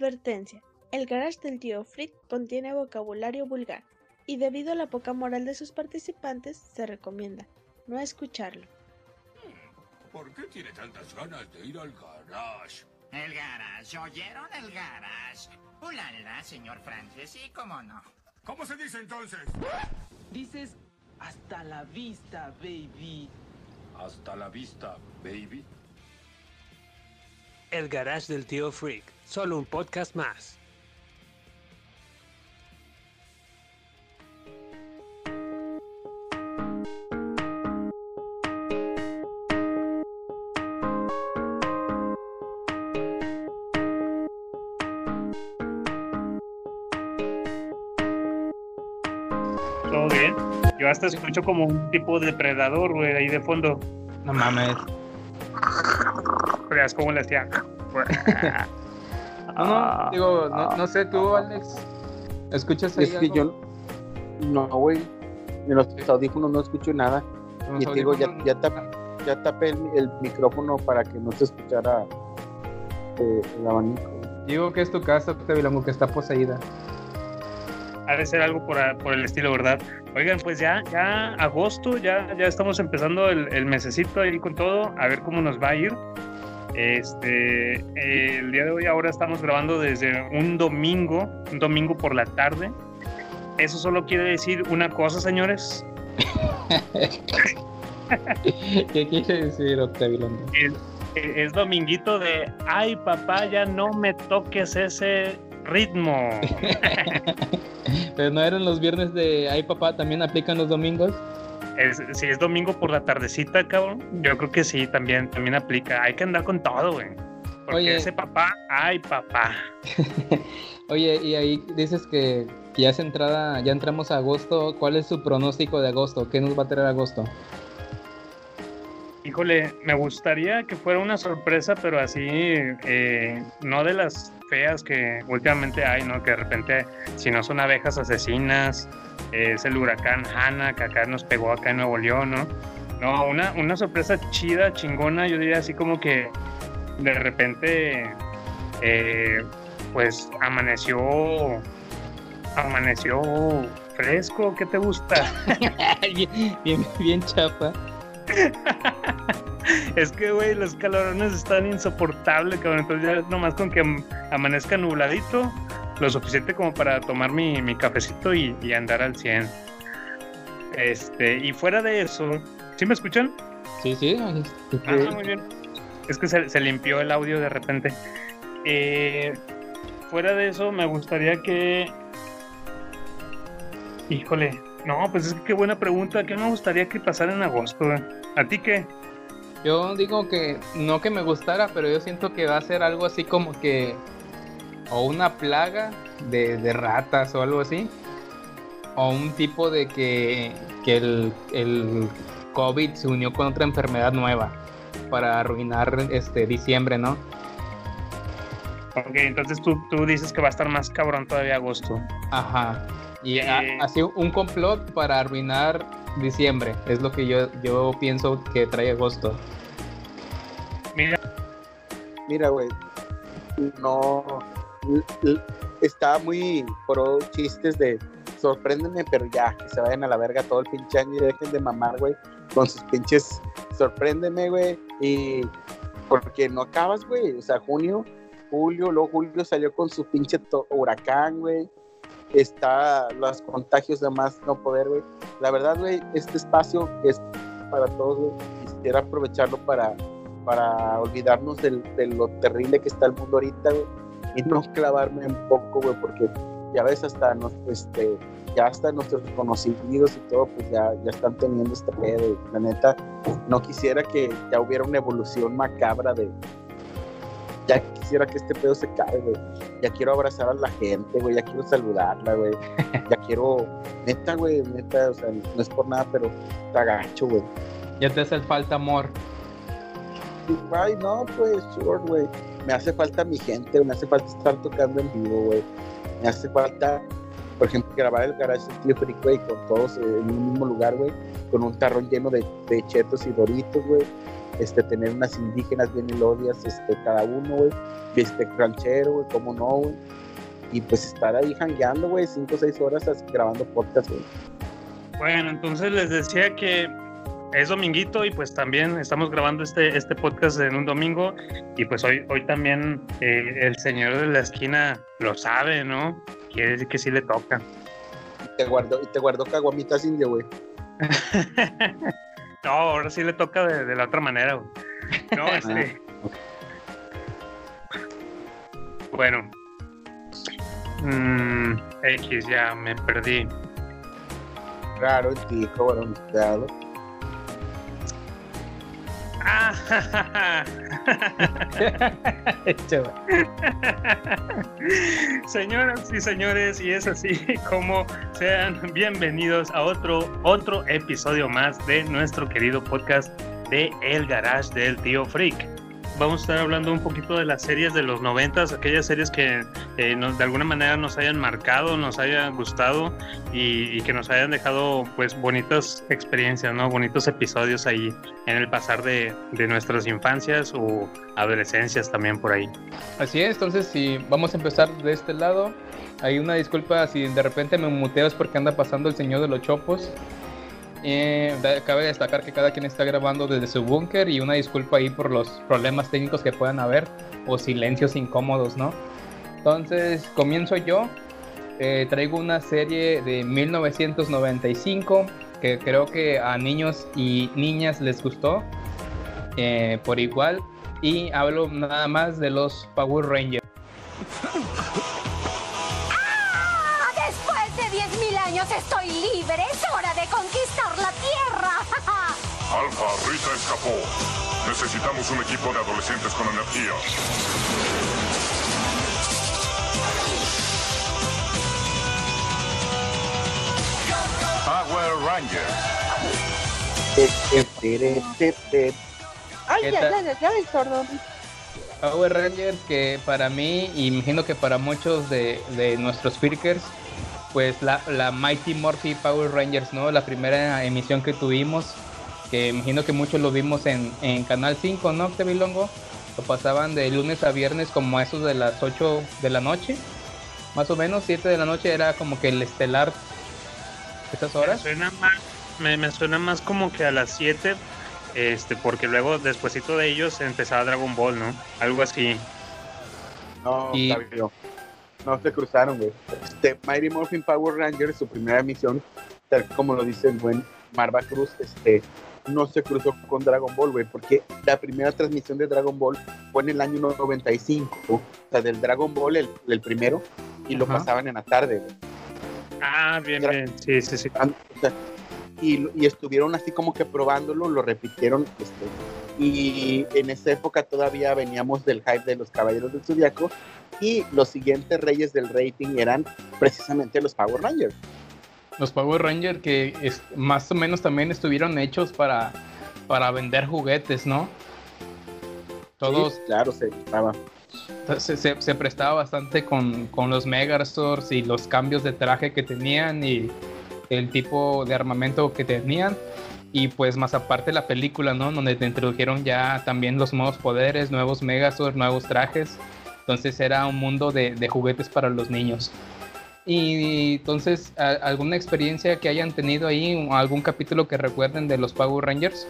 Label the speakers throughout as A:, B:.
A: Advertencia. El garage del tío Frick contiene vocabulario vulgar y debido a la poca moral de sus participantes se recomienda no escucharlo.
B: ¿Por qué tiene tantas ganas de ir al garage?
C: El garage, ¿oyeron el garage? Ulala, señor Francis, sí, cómo no.
B: ¿Cómo se dice entonces?
D: Dices hasta la vista, baby.
B: Hasta la vista, baby.
E: El Garage del Tío Freak, solo un podcast más.
F: Todo bien. Yo hasta escucho como un tipo de depredador, güey, ahí de fondo.
G: No mames.
F: Veas cómo le hacía.
G: No, no, digo, no, no sé, tú, Alex. ¿Escuchas ahí
H: Es que
G: algo?
H: yo no, güey. En los audífonos no escucho nada. Y te digo, ya, ya, tap- ya tapé el, el micrófono para que no se escuchara eh, el abanico.
G: Digo que es tu casa, Tevilongo, que está poseída.
F: Ha de ser algo por, por el estilo, ¿verdad? Oigan, pues ya, ya agosto, ya, ya estamos empezando el, el mesecito ahí con todo, a ver cómo nos va a ir. Este, el día de hoy ahora estamos grabando desde un domingo, un domingo por la tarde. Eso solo quiere decir una cosa, señores.
G: ¿Qué quiere decir, Octavilongo?
F: Es, es dominguito de, ay papá, ya no me toques ese ritmo.
G: Pero no eran los viernes de Ay Papá, también aplican los domingos.
F: Es- si es domingo por la tardecita, cabrón, yo creo que sí, también, también aplica. Hay que andar con todo, güey. Porque
G: Oye.
F: ese papá, ay papá.
G: Oye, y ahí dices que ya es entrada, ya entramos a agosto. ¿Cuál es su pronóstico de agosto? ¿Qué nos va a traer agosto?
F: Híjole, me gustaría que fuera una sorpresa, pero así, eh, no de las feas que últimamente hay, ¿no? Que de repente, si no son abejas asesinas, es el huracán Hanna, que acá nos pegó acá en Nuevo León, ¿no? No, una, una sorpresa chida, chingona, yo diría así como que de repente, eh, pues amaneció, amaneció fresco, ¿qué te gusta?
G: bien, bien, bien chapa.
F: Es que, güey, los calorones están insoportables, cabrón. Entonces ya nomás con que am- amanezca nubladito, lo suficiente como para tomar mi, mi cafecito y, y andar al 100. Este, y fuera de eso, ¿sí me escuchan?
G: Sí, sí.
F: Ah, muy bien. Es que se, se limpió el audio de repente. Eh, fuera de eso, me gustaría que... Híjole, no, pues es que qué buena pregunta. ¿Qué me gustaría que pasara en agosto? ¿A ti qué?
G: Yo digo que no que me gustara, pero yo siento que va a ser algo así como que o una plaga de, de ratas o algo así, o un tipo de que, que el, el COVID se unió con otra enfermedad nueva para arruinar este diciembre, ¿no?
F: Ok, entonces tú, tú dices que va a estar más cabrón todavía agosto.
G: Ajá. Y
F: Eh.
G: así un complot para arruinar diciembre, es lo que yo, yo pienso que trae agosto.
F: Mira,
H: Mira, güey, no. Está muy pro chistes de sorpréndeme, pero ya, que se vayan a la verga todo el pinche año y dejen de mamar, güey, con sus pinches sorpréndeme, güey, y porque no acabas, güey, o sea, junio, julio, luego julio salió con su pinche huracán, güey, está los contagios de más no poder, güey, la verdad, güey, este espacio es para todos, güey, quisiera aprovecharlo para para olvidarnos de lo terrible que está el mundo ahorita, güey, y no clavarme un poco, güey, porque ya ves hasta nos, este, ya hasta nuestros conocidos y todo, pues ya, ya están teniendo este pedo, la neta, no quisiera que ya hubiera una evolución macabra de, ya quisiera que este pedo se cae, güey, ya quiero abrazar a la gente, güey, ya quiero saludarla, güey, ya quiero, neta, güey, neta, o sea, no es por nada, pero está gacho, güey.
G: Ya te hace falta amor.
H: Ay, no, pues, sure, güey. Me hace falta mi gente, me hace falta estar tocando en vivo, güey. Me hace falta, por ejemplo, grabar el garage de Freak, güey, con todos eh, en un mismo lugar, güey. con un tarrón lleno de, chetos y doritos, güey. Este, tener unas indígenas bien melodias, este, cada uno, güey. Bistec ranchero, güey, cómo no, güey. Y pues estar ahí jangueando, güey, cinco o seis horas grabando podcast, güey.
F: Bueno, entonces les decía que es dominguito y pues también estamos grabando este, este podcast en un domingo y pues hoy, hoy también eh, el señor de la esquina lo sabe, ¿no? Quiere decir que sí le toca.
H: Y te guardo, te guardo caguamitas indio, güey.
F: no, ahora sí le toca de, de la otra manera, güey. No, este. bueno. Mm, X, ya me perdí.
H: Raro, tico, baronizado.
F: Ah, Señoras y señores, y es así como sean bienvenidos a otro, otro episodio más de nuestro querido podcast de El Garage del Tío Freak. Vamos a estar hablando un poquito de las series de los noventas, aquellas series que eh, nos, de alguna manera nos hayan marcado, nos hayan gustado y, y, que nos hayan dejado pues bonitas experiencias, ¿no? Bonitos episodios ahí en el pasar de, de nuestras infancias o adolescencias también por ahí.
G: Así es, entonces si vamos a empezar de este lado, hay una disculpa si de repente me muteo es porque anda pasando el señor de los chopos. Eh, cabe destacar que cada quien está grabando desde su búnker y una disculpa ahí por los problemas técnicos que puedan haber o silencios incómodos, ¿no? Entonces, comienzo yo. Eh, traigo una serie de 1995 que creo que a niños y niñas les gustó eh, por igual. Y hablo nada más de los Power Rangers.
I: años estoy libre. Es hora de conquistar la Tierra.
J: Alfa, Rita escapó. Necesitamos un equipo de adolescentes con energía. Power Rangers.
A: Ay, ya, ya, ya, ya, el sordo.
G: Power Rangers que para mí, y imagino que para muchos de, de nuestros Firkers, pues la, la, Mighty Morphy Power Rangers, ¿no? La primera emisión que tuvimos, que imagino que muchos lo vimos en, en Canal 5, ¿no, Tevilongo? Lo pasaban de lunes a viernes como a esos de las 8 de la noche, más o menos, 7 de la noche era como que el estelar estas horas.
F: Me suena más, me, me suena más como que a las 7 este, porque luego despuesito de ellos empezaba Dragon Ball, ¿no? Algo así.
H: No, y... no se cruzaron, güey. Este, Mighty Morphin Power Rangers, su primera emisión, tal como lo dice el buen Marva Cruz, este, no se cruzó con Dragon Ball, güey, porque la primera transmisión de Dragon Ball fue en el año 95, o sea, del Dragon Ball, el, el primero, y lo Ajá. pasaban en la tarde, güey.
F: Ah, bien, bien, sí, sí, sí.
H: O sea, y, y, estuvieron así como que probándolo, lo repitieron. Este, y en esa época todavía veníamos del hype de los Caballeros del Zodiaco y los siguientes reyes del rating eran precisamente los Power Rangers.
G: Los Power Rangers que es, más o menos también estuvieron hechos para, para vender juguetes, ¿no?
H: Todos. Sí, claro, se estaba.
G: Se, se, se, prestaba bastante con, con los Megazords y los cambios de traje que tenían y el tipo de armamento que tenían y pues más aparte la película, ¿no? Donde te introdujeron ya también los nuevos poderes, nuevos Megazords, nuevos trajes. Entonces era un mundo de, de juguetes para los niños. Y entonces, ¿alguna experiencia que hayan tenido ahí? ¿Algún capítulo que recuerden de los Power Rangers?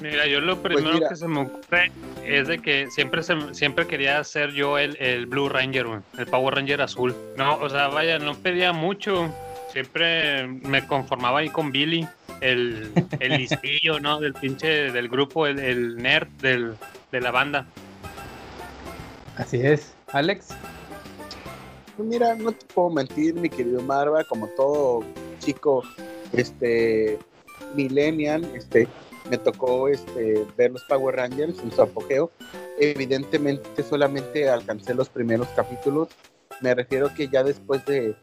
F: Mira, yo lo primero pues que se me ocurre es de que siempre se, siempre quería ser yo el, el Blue Ranger, el Power Ranger azul. No, o sea, vaya, no pedía mucho. Siempre me conformaba ahí con Billy, el, el listillo, ¿no? Del pinche del grupo, el, el nerd del, de la banda.
G: Así es. Alex.
H: Pues mira, no te puedo mentir, mi querido Marva, como todo chico, este, millennial, este, me tocó este, ver los Power Rangers en su apogeo. Evidentemente solamente alcancé los primeros capítulos. Me refiero que ya después de,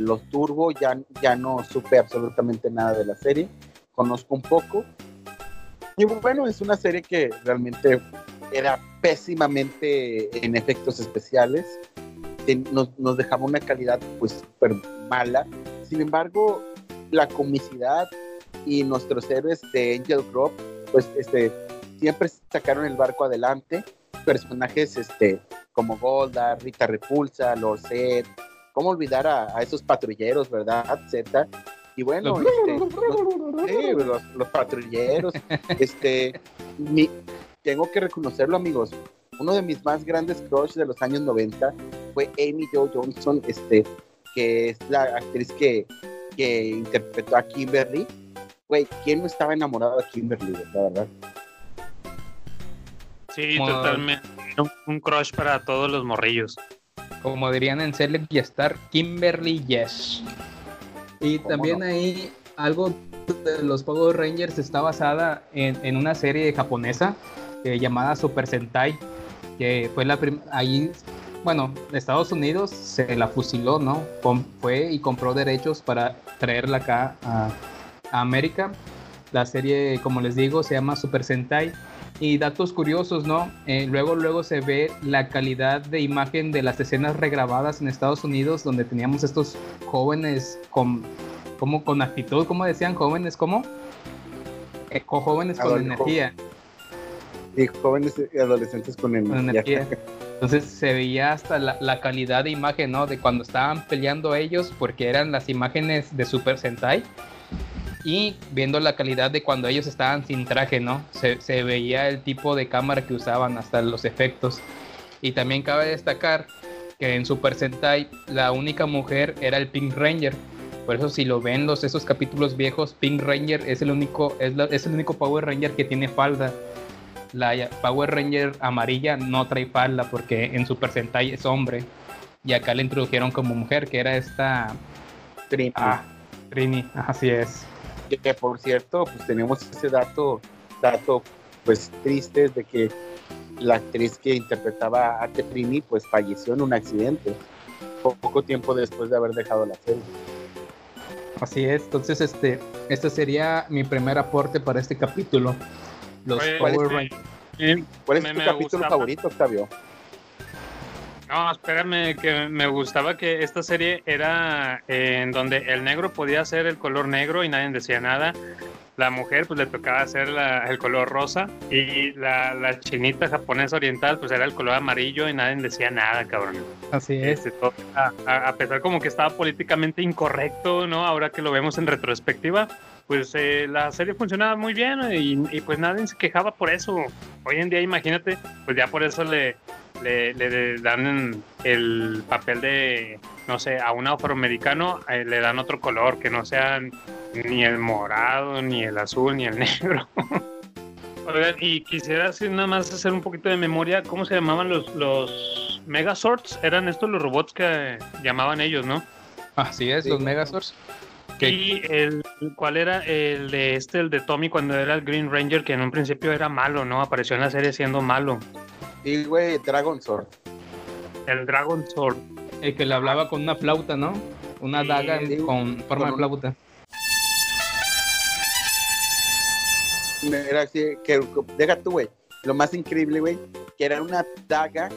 H: los Turbo ya, ya no supe absolutamente nada de la serie. Conozco un poco. Y bueno, es una serie que realmente era pésimamente en efectos especiales. Nos, nos dejaba una calidad pues súper mala. Sin embargo, la comicidad y nuestros héroes de Angel Grove, pues este, siempre sacaron el barco adelante. Personajes este, como Golda, Rita Repulsa, Lord Zed, ¿cómo olvidar a, a esos patrulleros, verdad? Z. Y bueno,
G: Los-
H: este, los, sí, los, los patrulleros, este, mi- tengo que reconocerlo, amigos. Uno de mis más grandes crush de los años 90 fue Amy Jo Johnson, este, que es la actriz que, que interpretó a Kimberly. Güey, ¿quién no estaba enamorado de Kimberly, la verdad?
F: Sí,
G: Como-
F: totalmente. Un, un crush para todos los morrillos.
G: Como dirían en Select y Star, Kimberly Yes. Y
H: ¿Cómo
G: también
H: no?
G: ahí algo de los Power Rangers está basada en, en una serie japonesa eh, llamada Super Sentai, que fue la prim- ahí, bueno, Estados Unidos se la fusiló, ¿no? Com- fue y compró derechos para traerla acá a, a América. La serie, como les digo, se llama Super Sentai. Y datos curiosos, ¿no? Eh, luego, luego se ve la calidad de imagen de las escenas regrabadas en Estados Unidos, donde teníamos estos jóvenes con, como con actitud, ¿cómo decían? Jóvenes, ¿cómo? Eh, jóvenes con energía.
H: Y jóvenes y adolescentes con
G: con
H: energía.
G: energía. Entonces se veía hasta la, la calidad de imagen, ¿no? De cuando estaban peleando ellos, porque eran las imágenes de Super Sentai. Y viendo la calidad de cuando ellos estaban sin traje, ¿no? Se, se veía el tipo de cámara que usaban, hasta los efectos. Y también cabe destacar que en Super Sentai la única mujer era el Pink Ranger. Por eso si lo ven los esos capítulos viejos, Pink Ranger es el único es, la- es el único Power Ranger que tiene falda. La Power Ranger amarilla no trae falda porque en Super Sentai es hombre. Y acá le introdujeron como mujer, que era esta
H: Trini.
G: ah, Trini, así es.
H: Que, que, por cierto, pues tenemos ese dato, dato pues triste de que la actriz que interpretaba a Trini pues falleció en un accidente po- poco tiempo después de haber dejado la serie.
G: Así es. Entonces, este, este sería mi primer aporte para este capítulo. Los
F: Oye,
G: Power
F: este,
G: Rangers.
F: eh,
H: ¿Cuál es
F: Me-
H: tu
F: me
H: capítulo
F: gustaba.
H: favorito, Octavio?
F: No, espérame, que me gustaba que esta serie era eh, en donde el negro podía ser el color negro y nadie decía nada. La mujer pues le tocaba hacer la- el color rosa y la, la chinita japonesa oriental pues era el color amarillo y nadie decía nada, cabrón.
G: Así es.
F: Este, todo- a, a- a pesar como que estaba políticamente incorrecto, ¿no? Ahora que lo vemos en retrospectiva, pues eh, la serie funcionaba muy bien y, y, pues nadie se quejaba por eso. Hoy en día, imagínate, pues ya por eso le, le, le dan el papel de, no sé, a un afroamericano eh, le dan otro color, que no sea ni el morado, ni el azul, ni el negro. Oigan, y quisiera así nada más hacer un poquito de memoria, ¿cómo se llamaban los, los Megazords? Eran estos los robots que llamaban ellos, ¿no?
G: Así es,
H: Sí.
G: los Megazords.
F: Y el, ¿cuál era el de este, el de Tommy, cuando era el Green Ranger, que en un principio era malo, ¿no? Apareció en la serie siendo malo.
H: Y güey, Dragon Sword.
F: El Dragon Sword.
G: El que le hablaba con una flauta, ¿no? Una
F: Sí,
G: daga
H: sí,
G: con forma de
H: con
G: flauta.
H: Era así, que, deja tú, güey. Lo más increíble, güey, que era una daga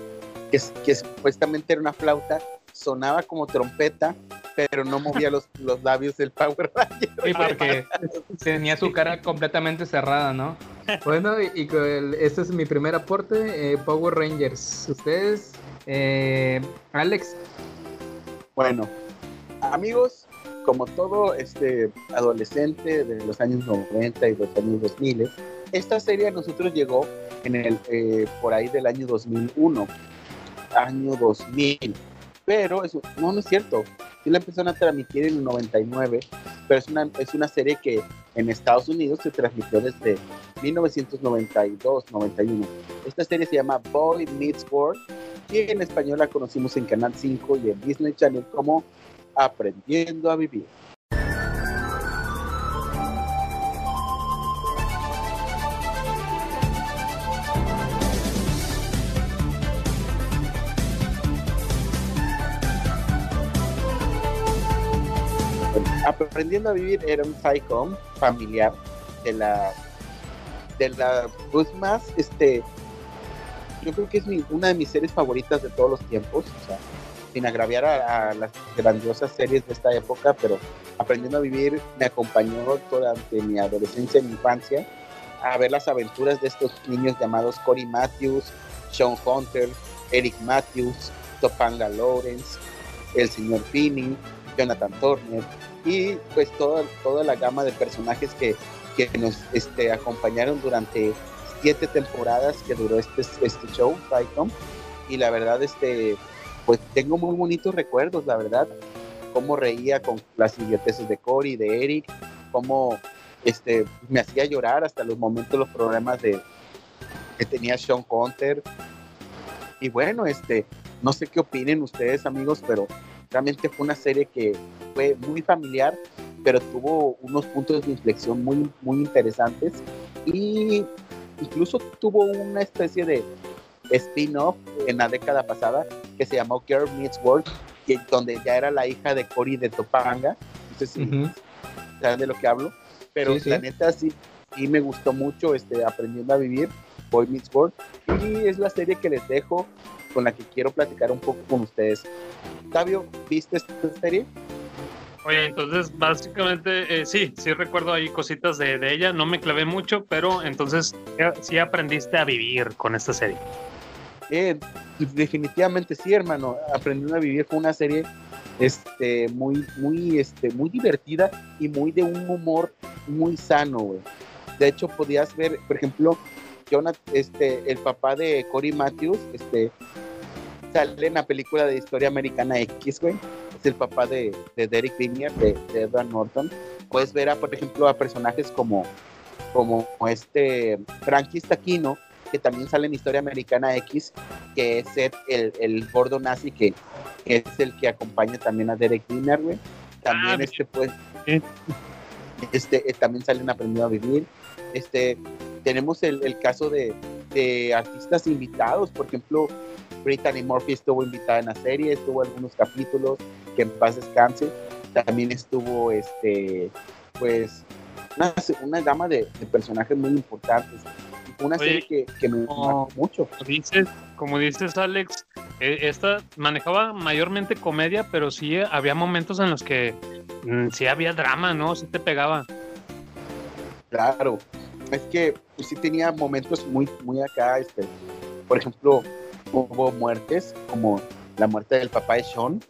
H: que, que supuestamente era una flauta, sonaba como trompeta, pero no movía los, los labios del Power Ranger.
G: Sí, porque tenía su cara completamente cerrada, ¿no? Bueno, y, y con el- este es mi primer aporte, eh, Power Rangers. Ustedes, eh, Alex,
H: Bueno, amigos, como todo este adolescente de los años 90 y los años 2000, esta serie a nosotros llegó en el eh, por ahí del año 2001, año 2000. Pero eso, no, no es cierto. Sí la empezaron a transmitir en el 99, pero es una, es una serie que en Estados Unidos se transmitió desde 1992-91. Esta serie se llama Boy Meets World y en español la conocimos en Canal 5 y en Disney Channel como Aprendiendo a Vivir. Aprendiendo a Vivir era un sitcom familiar de la de la pues más este yo creo que es una de mis series favoritas de todos los tiempos o sea sin agraviar a, a las grandiosas series de esta época pero Aprendiendo a Vivir me acompañó durante mi adolescencia y mi infancia a ver las aventuras de estos niños llamados Cory Matthews, Sean Hunter, Eric Matthews, Topanga Lawrence, el señor Finney, Jonathan Turner y pues toda, toda la gama de personajes que, que nos este, acompañaron durante siete temporadas que duró este, este show, Python. Y la verdad, este, pues tengo muy bonitos recuerdos, la verdad. Cómo reía con las idioteces de Cory, de Eric, cómo este, me hacía llorar hasta los momentos, los problemas de, que tenía Sean Hunter. Y bueno, este, no sé qué opinen ustedes, amigos, pero realmente fue una serie que fue muy familiar, pero tuvo unos puntos de inflexión muy, muy interesantes. Y incluso tuvo una especie de spin-off en la década pasada que se llamó Girl Meets World, que, donde ya era la hija de Cory de Topanga. No sé si saben de lo que hablo, pero la neta sí, sí me gustó mucho este, aprendiendo a vivir. Boy Meets World y es la serie que les dejo con la que quiero platicar un poco con ustedes. Octavio, ¿viste esta serie?
F: Oye, entonces básicamente eh, sí, sí recuerdo ahí cositas de, de, ella, no me clavé mucho, pero entonces sí aprendiste a vivir con esta serie.
H: Eh, definitivamente sí, hermano, aprendiendo a vivir con una serie este, muy, muy, este, muy divertida y muy de un humor muy sano, güey. De hecho, podías ver, por ejemplo, Jonathan, este, el papá de Cory Matthews, este, sale en la película de Historia Americana X, güey. Es el papá de, de Derek Vineyard, de, de, Edward Norton. Puedes ver, a, por ejemplo, a personajes como, como este Frankie Staquino, que también sale en Historia Americana X, que es el, el gordo nazi que, que, es el que acompaña también a Derek Vineyard, güey. También ah, este, pues, este, eh, también salen aprendiendo a vivir. Este, tenemos el, el caso de, de, artistas invitados, por ejemplo, Brittany Murphy estuvo invitada en la serie, estuvo en algunos capítulos, que en paz descanse. También estuvo, este, pues, una, una gama de, de, personajes muy importantes. Una Oye, serie que, que me
F: como, mucho. Dices, como dices, Alex, eh, esta manejaba mayormente comedia, pero sí había momentos en los que mm, sí había drama, ¿no? Sí te pegaba.
H: Claro, es que pues, sí tenía momentos muy, muy acá, este, por ejemplo, hubo muertes, como la muerte del papá de Sean,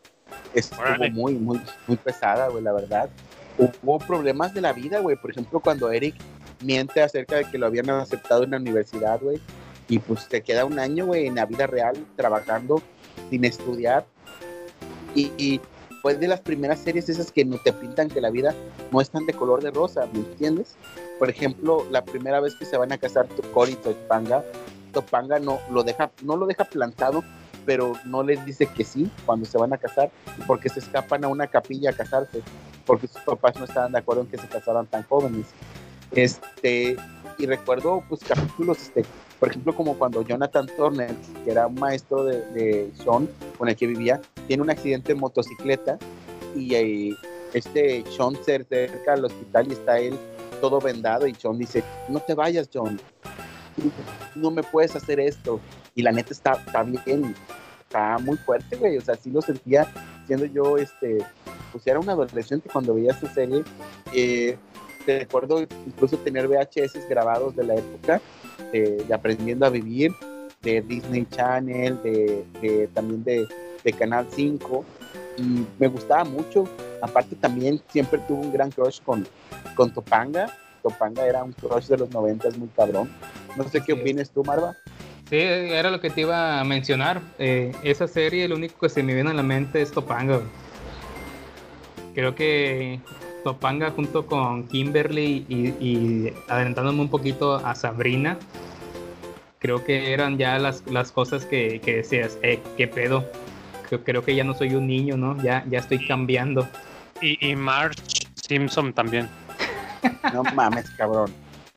H: estuvo muy, muy, muy pesada, güey, la verdad. Hubo problemas de la vida, güey, por ejemplo, cuando Eric miente acerca de que lo habían aceptado en la universidad, güey, y pues se queda un año, güey, en la vida real, trabajando sin estudiar, y, y pues de las primeras series esas que no te pintan que la vida no es tan de color de rosa, ¿me entiendes? Por ejemplo, la primera vez que se van a casar Cory y Topanga, Topanga no lo deja, no lo deja plantado, pero no les dice que sí cuando se van a casar, porque se escapan a una capilla a casarse, porque sus papás no estaban de acuerdo en que se casaran tan jóvenes. Este, y recuerdo pues capítulos, este, por ejemplo, como cuando Jonathan Turner, que era un maestro de, de Sean, con el que vivía, tiene un accidente en motocicleta y, y este Sean se acerca al hospital y está él todo vendado y John dice, no te vayas John, no me puedes hacer esto. Y la neta está, está bien, está muy fuerte, güey, o sea, sí lo sentía siendo yo, este, pues era un adolescente cuando veía esta serie. Eh, recuerdo incluso tener VHS grabados de la época, eh, de Aprendiendo a Vivir, de Disney Channel, de, de también de, de Canal 5, y me gustaba mucho. Aparte también siempre tuve un gran crush con, con Topanga. Topanga era un crush de los noventas muy cabrón. No sé qué sí. opinas tú, Marva.
G: Sí, era lo que te iba a mencionar. Eh, esa serie, lo único que se me viene a la mente es Topanga. Creo que Topanga junto con Kimberly y, y adelantándome un poquito a Sabrina, creo que eran ya las, las cosas que, que decías, eh, qué pedo. Creo, creo, que ya no soy un niño, ¿no? Ya, ya estoy cambiando.
F: Y, y Marge Simpson también.
H: No mames, cabrón.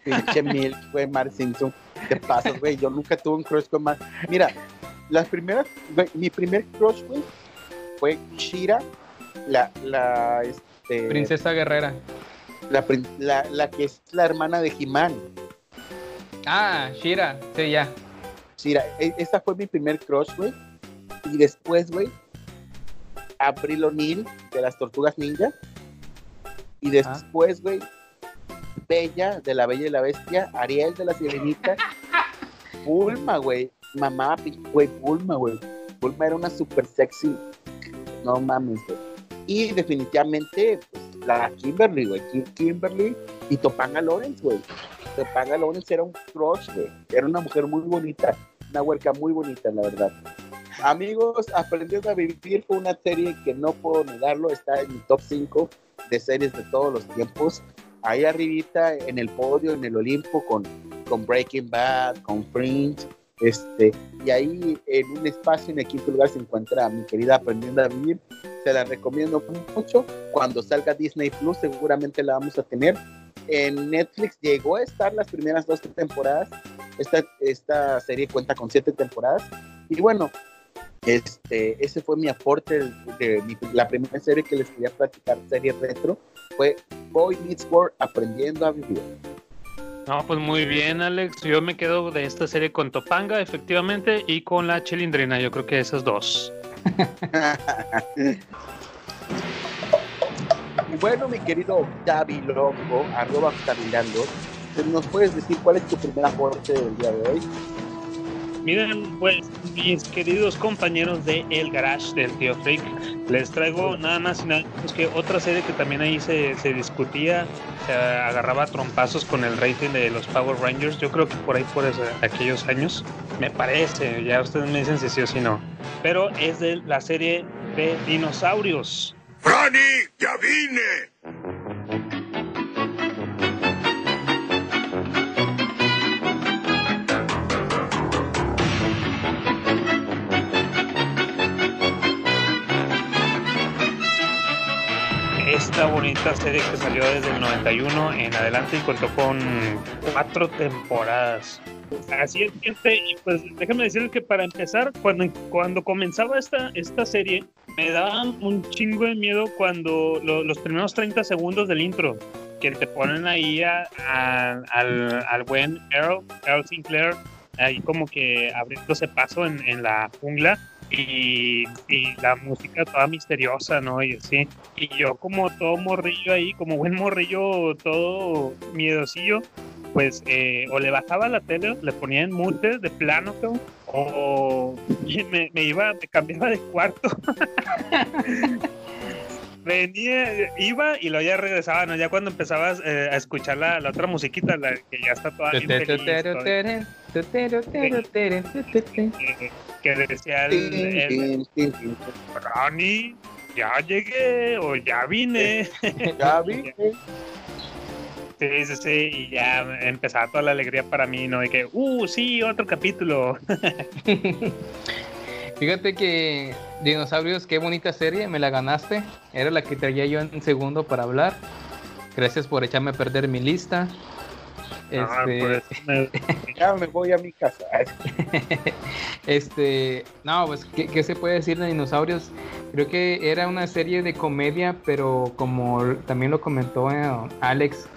H: Pinche Milk, güey, Marge Simpson. Te pasas, güey. Yo nunca tuve un crush con. Mira, las primeras, mi primer crush, güey, fue Shira, la, la, este...
G: Princesa Guerrera.
H: La, la, la que es la hermana de He-Man.
G: Ah, Shira, sí, ya.
H: Shira, e, esa fue mi primer crush, güey. Y después, güey, April O'Neil de las Tortugas Ninja. Y después, güey, Bella de la Bella y la Bestia, Ariel de la Sirenita, Bulma, güey. Mamá, güey, Bulma, güey. Bulma era una super sexy. No mames, güey. Y definitivamente, pues, la Kimberly, güey. Kimberly y Topanga Lawrence, güey. Topanga Lawrence era un crush, güey. Era una mujer muy bonita. Una huerca muy bonita, la verdad. Amigos, Aprendiendo a Vivir fue una serie que no puedo negarlo, está en mi top 5 de series de todos los tiempos. Ahí arribita en el podio, en el Olimpo, con, con Breaking Bad, con Fringe, este, y ahí en un espacio, en el quinto lugar, se encuentra mi querida Aprendiendo a Vivir. Se la recomiendo mucho. Cuando salga Disney Plus, seguramente la vamos a tener. En Netflix llegó a estar las primeras dos temporadas. Esta, esta serie cuenta con siete temporadas. Y bueno, este, ese fue mi aporte de, la primera serie que les quería platicar, serie retro, fue Boy Meets World Aprendiendo a Vivir.
F: No, pues muy bien, Alex. Yo me quedo de esta serie con Topanga, efectivamente, y con la Chilindrina. Yo creo que esas dos.
H: bueno, mi querido David Loco, arroba ¿nos puedes decir cuál es tu primer aporte del día de hoy?
F: Miren, pues, mis queridos compañeros de El Garage del Tío Freak, les traigo nada más y nada menos que otra serie que también ahí se, se discutía, se agarraba trompazos con el rating de los Power Rangers. Yo creo que por ahí, por aquellos años, me parece, ya ustedes me dicen si sí o si no. Pero es de la serie de dinosaurios.
B: ¡Franny! ¡Ya vine!
F: Esta bonita serie que salió desde el 91 en adelante y contó con cuatro temporadas. Así es, gente, y pues déjame decirles que para empezar, cuando, cuando comenzaba esta, esta serie, me daban un chingo de miedo cuando los primeros 30 segundos del intro, que te ponen ahí al, al, buen Earl, Earl Sinclair, ahí como que abriéndose paso en la jungla y, la música toda misteriosa, ¿no? Y así. Y yo como todo morrillo ahí, como buen morrillo todo miedosillo, pues eh, o le bajaba la tele, le ponía en mute de plano, o me, me iba, me cambiaba de cuarto. venía, iba y luego ya regresaba, ¿no? Ya cuando empezabas eh, a escuchar la, la, otra musiquita, la que ya está toda bien feliz, que decía el, Ronnie, ya llegué o ya vine.
H: ya vine.
F: Sí, sí, sí, y ya empezaba toda la alegría para mí, ¿no? De que, uh, sí, otro capítulo.
G: Fíjate que Dinosaurios, qué bonita serie, me la ganaste. Era la que traía yo en segundo para hablar. Gracias por echarme a perder mi lista.
H: Este... ya me voy a mi casa.
G: este, no, pues, ¿qué, se puede decir de dinosaurios? Creo que era una serie de comedia, pero como también lo comentó eh, Alex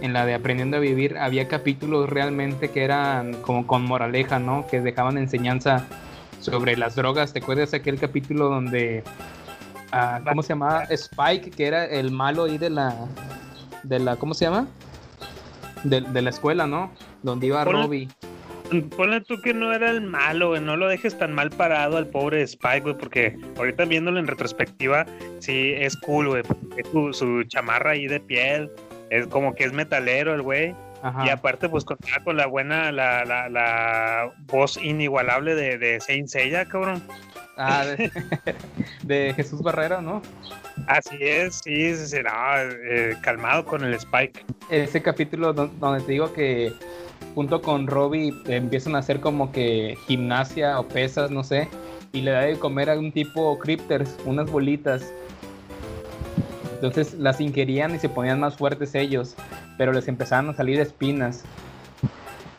G: en la de Aprendiendo a Vivir, había capítulos realmente que eran como con moraleja, ¿no? Que dejaban enseñanza sobre las drogas. ¿Te acuerdas aquel capítulo donde, ah, ¿cómo se llamaba? Spike, que era el malo ahí de la, de la, ¿cómo se llama? de, la escuela, ¿no? Donde iba Robbie.
F: Ponle tú que no era el malo, güey. No lo dejes tan mal parado al pobre Spike, güey, porque ahorita viéndolo en retrospectiva, sí es cool, güey. Su, su chamarra ahí de piel, es como que es metalero el güey. Y aparte, pues contaba con la buena, la, la, la voz inigualable de, de Saint Seiya, cabrón.
G: Ah, de, Jesús Barrera, ¿no?
F: Así es, sí, sí, sí eh, calmado con el Spike.
G: Ese capítulo donde te digo que junto con Robbie empiezan a hacer como que gimnasia o pesas, no sé, y le da de comer a un tipo crypters, unas bolitas. Entonces las ingerían y se ponían más fuertes ellos, pero les empezaban a salir espinas.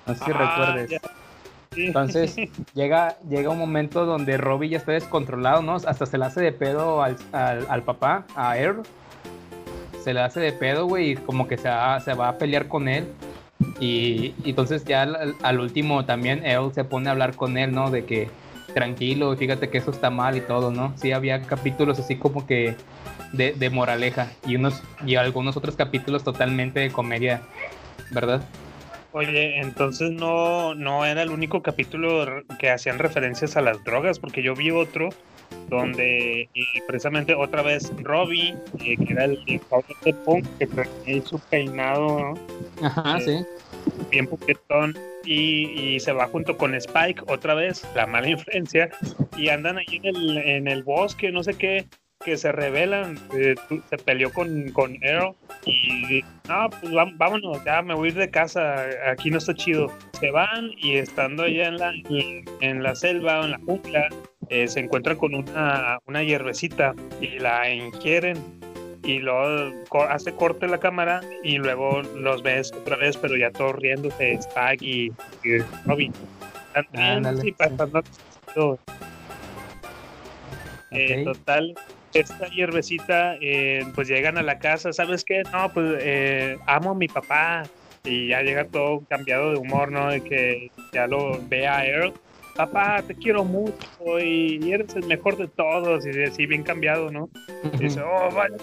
G: No sé si ah, recuerdes. Entonces llega, llega un momento donde Robbie ya está descontrolado, ¿no? Hasta se le hace de pedo al, al, papá, a Earl. Se le hace de pedo, güey, y como que se va, se va a pelear con él. Y, entonces ya al, último también Earl se pone a hablar con él, ¿no? De que tranquilo, fíjate que eso está mal y todo, ¿no? Sí había capítulos así como que de, de moraleja y unos y algunos otros capítulos totalmente de comedia, ¿verdad?
F: Oye, entonces no, no era el único capítulo que hacían referencias a las drogas, porque yo vi otro donde eh, precisamente otra vez Robbie, eh, que era el de Punk, que traía su peinado ¿no?
G: Ajá,
F: Eh,
G: sí.
F: bien puquetón, y, y se va junto con Spike otra vez, la mala influencia, y andan ahí en el, en el bosque, no sé qué, que se rebelan, eh, se peleó con, con Earl y no, pues vámonos, ya me voy a ir de casa, aquí no está chido. Se van y estando allá en la, en la selva o en la jungla, eh, se encuentran con una, una hierbecita y la ingieren y luego hace corte la cámara y luego los ves otra vez, pero ya todos riéndose, Spike y, y Robin. También, sí,
G: sí.
F: pasando todo. Eh, total, esta hierbecita, eh, pues llegan a la casa, ¿sabes qué? No, pues eh, amo a mi papá. Y ya llega todo cambiado de humor, ¿no? De que ya lo ve a Earl. Papá, te quiero mucho y eres el mejor de todos. Y así bien cambiado, ¿no? Y dice, oh, vaya,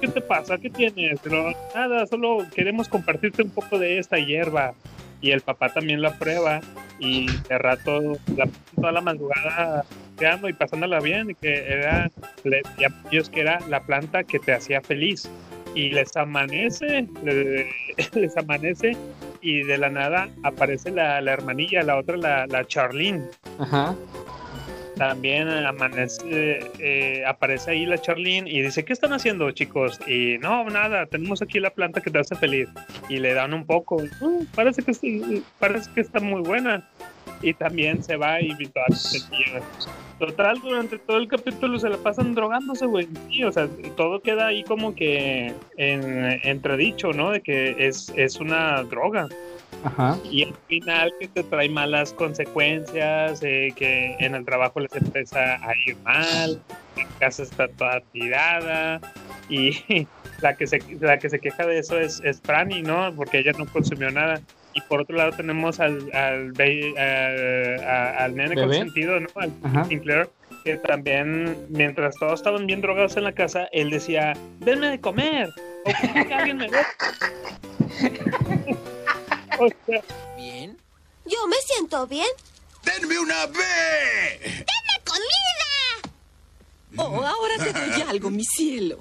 F: ¿qué te pasa? ¿Qué tienes? Pero nada, solo queremos compartirte un poco de esta hierba. Y el papá también la prueba y de rato, la, toda la madrugada, creando y pasándola bien, que era, ellos que era la planta que te hacía feliz. Y les amanece, le- les amanece y de la nada aparece la, la hermanilla, la otra, la, la Charlene.
G: Ajá.
F: También amanece, eh, aparece ahí la Charlene y dice, ¿qué están haciendo chicos? Y no, nada, tenemos aquí la planta que te hace feliz. Y le dan un poco, "Uh, parece, que, sí, parece que está muy buena. Y también se va y. Total, durante todo el capítulo se la pasan drogándose, güey. O sea, todo queda ahí como que en, entredicho, ¿no? De que es, es una droga.
G: Ajá.
F: Y al final que te trae malas consecuencias, eh, que en el trabajo les empieza a ir mal, la casa está toda tirada y la que se, la que se queja de eso es, es Franny, ¿no? Porque ella no consumió nada. Y por otro lado tenemos al, al, be- al, nene
G: ¿Bebé?
F: consentido, ¿no? Al
G: Ajá.
F: Sinclair, que también, mientras todos estaban bien drogados en la casa, él decía, denme de comer, o que alguien me. o sea,
I: ¿Bien? Yo me siento bien.
B: ¡Denme una B!
I: ¡Dame comida!
K: Oh, ahora te doy algo, mi cielo.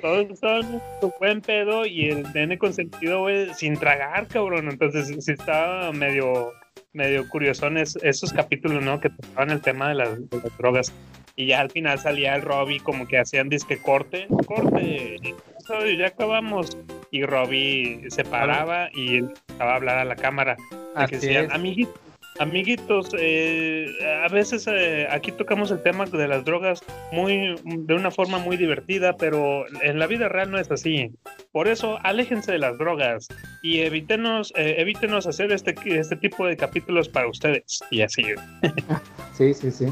F: todos estaban en su buen pedo y el nene consentido, güey, sin tragar, cabrón. Entonces, sí estaba medio, medio curioso esos capítulos, ¿no? Que tocaban el tema de las, de las drogas. Y ya al final salía el Robbie como que hacían disque corte, corte, episodio, ya acabamos. Y Robbie se paraba y empezaba a hablar a la cámara. Que
G: Así
F: decían,
G: es.
F: amiguitos, amiguitos, eh, a veces eh, aquí tocamos el tema de las drogas muy de una forma muy divertida, pero en la vida real no es así. Por eso, aléjense de las drogas y evítenos, eh, evítenos hacer este, este tipo de capítulos para ustedes. Y así.
G: Sí, sí, sí.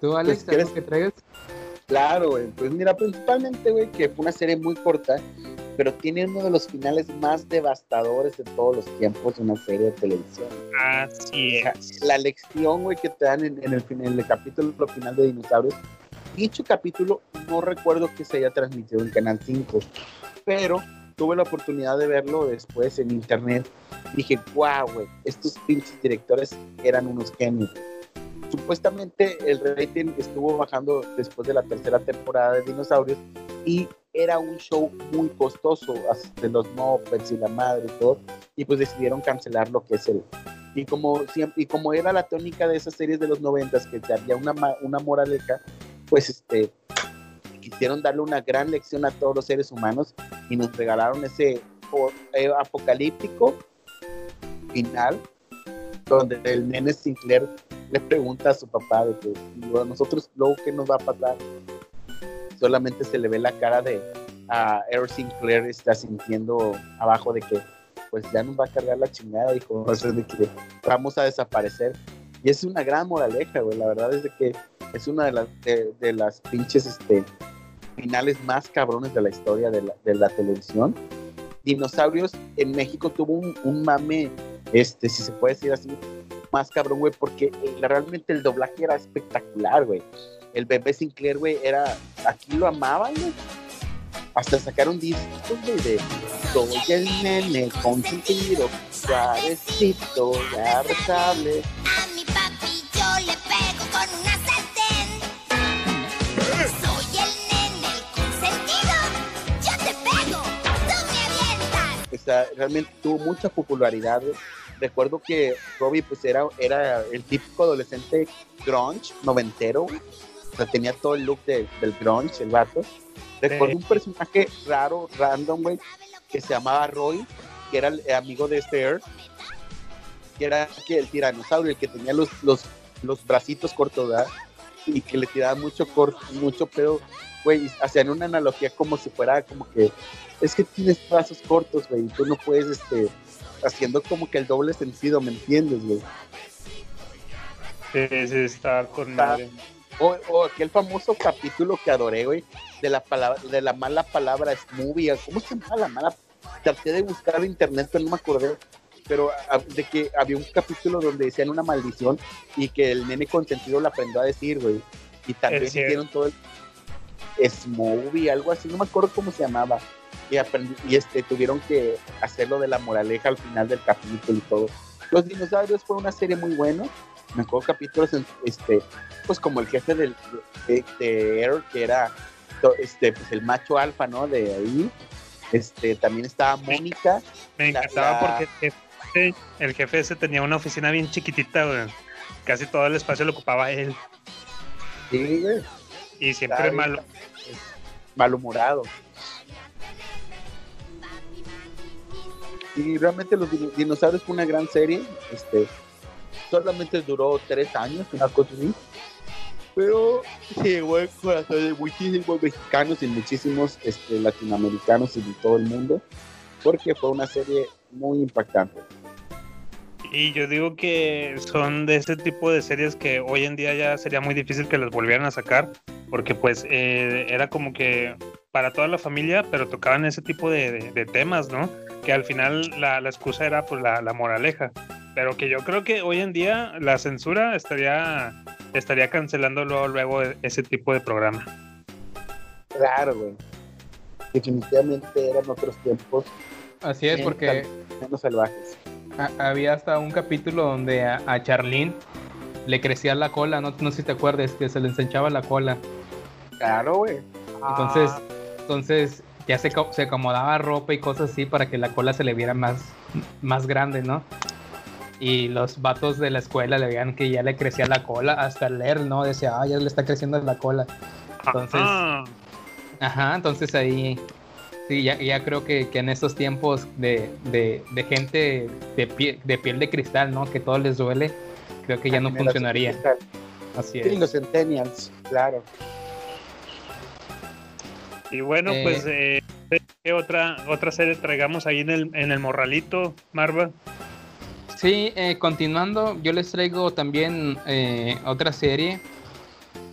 G: ¿Tú, Alex,
H: Pues,
G: algo que traigas?
H: Claro, güey. Pues mira, principalmente, güey, que fue una serie muy corta, pero tiene uno de los finales más devastadores de todos los tiempos de una serie de televisión.
F: Así
H: sea,
F: es.
H: la lección, güey, que te dan en, en el, en capítulo final de Dinosaurios. Dicho capítulo, no recuerdo que se haya transmitido en Canal 5, pero tuve la oportunidad de verlo después en internet. Dije, guau, güey, estos pinches directores eran unos genios. Supuestamente el rating estuvo bajando después de la tercera temporada de Dinosaurios y era un show muy costoso, de los Muppets y la madre y todo, y pues decidieron cancelar lo que es el, y como y como era la tónica de esas series de los noventas que había una una moraleja pues este quisieron darle una gran lección a todos los seres humanos y nos regalaron ese eh, apocalíptico final donde el nene Sinclair le pregunta a su papá de que "¿Y a nosotros luego qué nos va a pasar solamente se le ve la cara de a Earl Sinclair está sintiendo abajo de que pues ya nos va a cargar la chingada, hijo. O sea, de que vamos a desaparecer. Y es una gran moraleja, güey. La verdad es de que es una de las, de las pinches este, finales más cabrones de la historia de la, de la televisión. Dinosaurios en México tuvo un, un mame, este, si se puede decir así, más cabrón, güey, porque eh, realmente el doblaje era espectacular, güey. El bebé Sinclair, güey, era. Aquí lo amaban, güey. Hasta sacaron discos, güey, de. Soy el nene consentido, suavecito, ya rezable.
I: A mi papi yo le pego con una sartén. Soy el nene, el consentido. Yo te pego, tú me avientas.
H: O sea, realmente tuvo mucha popularidad, güey. Recuerdo que Robbie, pues, era, era el típico adolescente grunge, noventero, güey. O sea, tenía todo el look de- del grunge, el vato. Recuerdo un personaje raro, random, güey, que se llamaba Roy, que era el amigo de este Earth, que era que el tiranosaurio, el que tenía los, los, los bracitos cortos, ¿verdad? Y que le tiraba mucho corto, mucho pedo, güey, hacían una analogía como si fuera como que, es que tienes brazos cortos, güey, y tú no puedes, este, haciendo como que el doble sentido, ¿me entiendes, güey?
F: Sí, sí, está con madre.
H: O, o aquel famoso capítulo que adoré, güey, de la palabra, de la mala palabra Smoothie. ¿Cómo se llama la mala? Traté de buscar en internet, pero no me acordé. Pero ah, de que había un capítulo donde decían una maldición y que el nene consentido la aprendió a decir, güey. Y también hicieron todo el Smoothie, algo así, no me acuerdo cómo se llamaba. Y, aprendí, y este, tuvieron que hacerlo de la moraleja al final del capítulo y todo. Los dinosaurios fue una serie muy buena. Me acuerdo capítulos, en- este, pues como el jefe del, de, de Air, que era este, pues el macho alfa, ¿no? De ahí. Este, también estaba Mónica.
F: Me encantaba
H: la-
F: porque el jefe, el jefe ese tenía una oficina bien chiquitita, güey. Casi todo el espacio lo ocupaba él.
H: Sí, güey.
F: Y siempre malo.
H: Malhumorado. Y realmente los dino- dinosaurios fue una gran serie. Este, solamente duró tres años, una cosa así. Pero llegó al corazón de muchísimos mexicanos y muchísimos este, latinoamericanos y de todo el mundo. Porque fue una serie muy impactante.
F: Y yo digo que son de ese tipo de series que hoy en día ya sería muy difícil que las volvieran a sacar, porque pues eh, era como que para toda la familia, pero tocaban ese tipo de temas, ¿no? Que al final la, la excusa era pues la, la moraleja, pero que yo creo que hoy en día la censura estaría, estaría cancelando luego, luego ese tipo de programa.
H: Claro, güey. Definitivamente eran otros tiempos.
G: Así es, porque
H: Menos salvajes.
G: ha- había hasta un capítulo donde a, a Charlene le crecía la cola, no, no sé si te acuerdas, que se le ensanchaba la cola.
H: Claro, güey.
G: Entonces, entonces ya se, co- se acomodaba ropa y cosas así para que la cola se le viera más, más grande, ¿no? Y los vatos de la escuela le veían que ya le crecía la cola, hasta leer, ¿no? Decía, ah, ya le está creciendo la cola. Entonces,
F: Ah,
G: Ajá, entonces ahí sí, ya, ya creo que, que en estos tiempos de, de, de gente de piel, de piel de cristal, ¿no? Que todo les duele, creo que ya no
H: Generación
G: funcionaría. Así
H: Sí,
G: es.
H: los Centennials, claro.
F: Y bueno,
G: Eh.
F: pues, eh, ¿qué otra, otra serie traigamos ahí en el, en el morralito, Marva?
G: Sí, eh, continuando, yo les traigo también eh, otra serie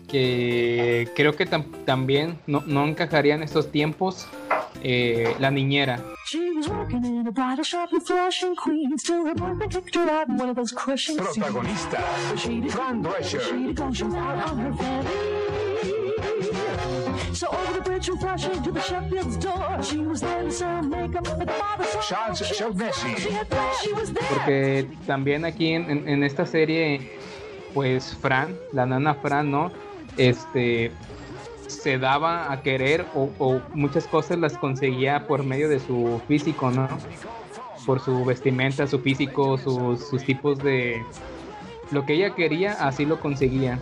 G: que creo que tam- también no, no encajaría en estos tiempos, eh, La Niñera.
J: Protagonista, Fran Drescher.
L: So over the bridge from Flushing to the Sheffield's door, she was there to sell makeup at the barber shop.
J: Charles
L: She-
J: Chauvecy.
L: She had plans, she was there.
G: Porque también aquí en, en- en esta serie, pues Fran, la nana Fran, ¿no? Este se daba a querer o, o muchas cosas las conseguía por medio de su físico, ¿no? Por su vestimenta, su físico, sus, sus tipos de... Lo que ella quería, así lo conseguía.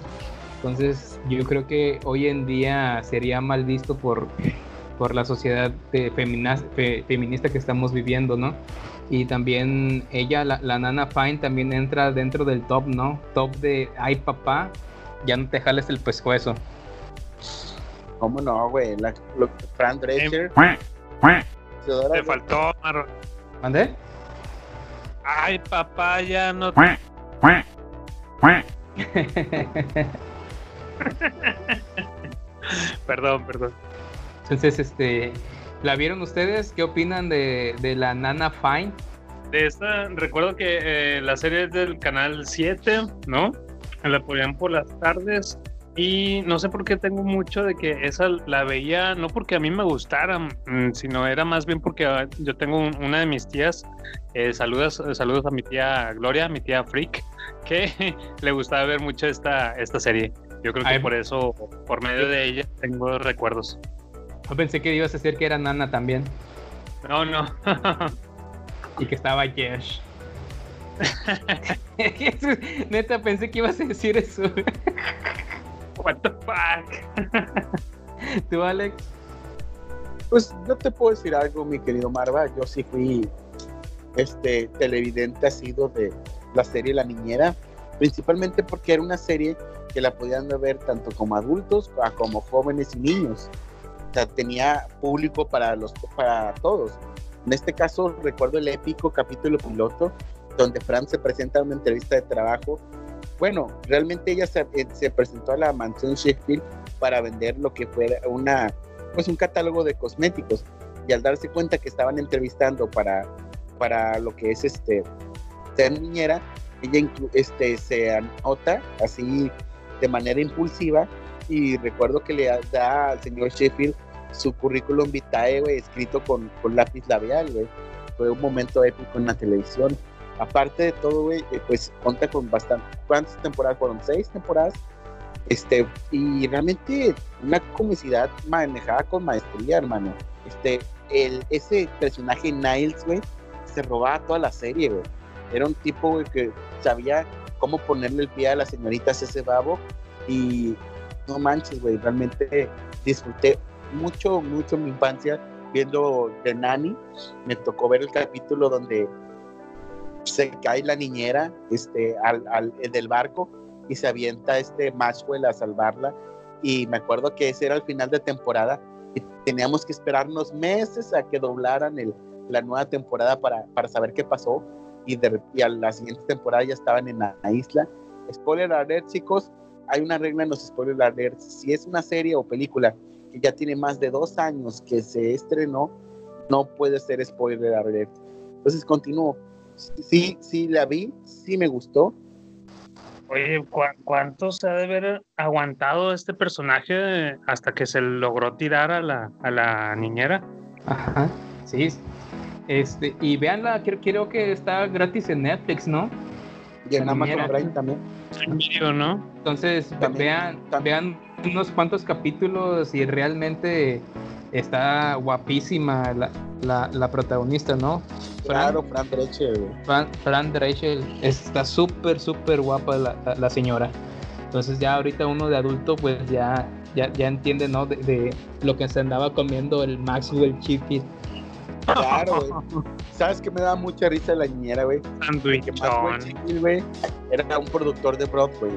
G: Entonces yo creo que hoy en día sería mal visto por, por la sociedad de femina- fe- feminista que estamos viviendo, ¿no? Y también ella, la, la nana Fine, también entra dentro del top, ¿no? Top de, ay papá, ya no te jales el pescuezo.
H: ¿Cómo no, güey? La, lo- Fran Drescher. Teodora
F: Te faltó, Marva.
G: ¿Mandé?
F: Ay, papá, ya no. perdón, perdón.
G: Entonces, este, ¿la vieron ustedes? ¿Qué opinan de, de la nana Fine?
F: de esta, recuerdo que eh, la serie es del canal 7, ¿no? La ponían por las tardes. Y no sé por qué tengo mucho de que esa la veía, no porque a mí me gustara, mm, sino era más bien porque ah, yo tengo un- una de mis tías, eh, saludos, saludos a mi tía Gloria, mi tía Freak, que le gustaba ver mucho esta, esta serie. Yo creo que
G: Ay.
F: por eso, por medio de ella, tengo recuerdos.
G: Yo pensé que ibas a decir que era Nana también.
F: No, no.
G: Y que estaba Yesh. Neta, pensé que ibas a decir eso.
F: What the fuck?
G: ¿Tú, Alex?
H: Pues yo te puedo decir algo, mi querido Marva. Yo sí fui este televidente asido de la serie La Niñera, principalmente porque era una serie que la podían ver tanto como adultos como jóvenes y niños. O sea, tenía público para los para todos. En este caso recuerdo el épico capítulo piloto donde Fran se presenta a una entrevista de trabajo. Bueno, realmente ella se, eh, se presentó a la mansión Sheffield para vender lo que fuera una pues un catálogo de cosméticos y al darse cuenta que estaban entrevistando para para lo que es este ser niñera ella este se anota así de manera impulsiva y recuerdo que le da al señor Sheffield su currículum vitae güey, escrito con, con lápiz labial güey. fue un momento épico en la televisión aparte de todo güey, eh, pues cuenta con bastante ¿cuántas temporadas fueron? seis temporadas este, y realmente una comicidad manejada con maestría, hermano. Este, el, ese personaje Niles, güey, se robaba toda la serie. Era un tipo, que sabía cómo ponerle el pie a las señoritas ese babo. Y no manches, güey, realmente disfruté mucho, mucho mi infancia viendo The Nanny. Me tocó ver el capítulo donde se cae la niñera este, al, al, del barco y se avienta este Maxwell a salvarla. Y me acuerdo que ese era el final de temporada y teníamos que esperarnos meses a que doblaran el, la nueva temporada para, para saber qué pasó. Y, de, y a la siguiente temporada ya estaban en la, la isla. Spoiler alert, chicos. Hay una regla en los spoiler alert. Si es una serie o película que ya tiene más de dos años que se estrenó, no puede ser spoiler alert. Entonces continúo. Sí, sí la vi, sí me gustó,
F: Oye, ¿cu ¿cuánto se ha de haber aguantado este personaje hasta que se logró tirar a la, a la niñera?
G: Ajá, sí. Este, y veanla, creo, creo que está gratis en Netflix, ¿no?
H: Y en Amazon Prime también.
F: ¿no?
G: Entonces, vean, vean unos cuantos capítulos y realmente está guapísima la, la, la protagonista, ¿no?
H: Claro, Fran Drescher.
G: Fran, Fran Drescher está súper, súper guapa la, la, la, señora. Entonces ya ahorita uno de adulto pues ya, ya, ya entiende, ¿no? De, de, lo que se andaba comiendo el Maxwell Chippy.
H: Claro, güey. ¿Sabes que me da mucha risa la niñera, güey? Chippy, güey, era un productor de Broadway.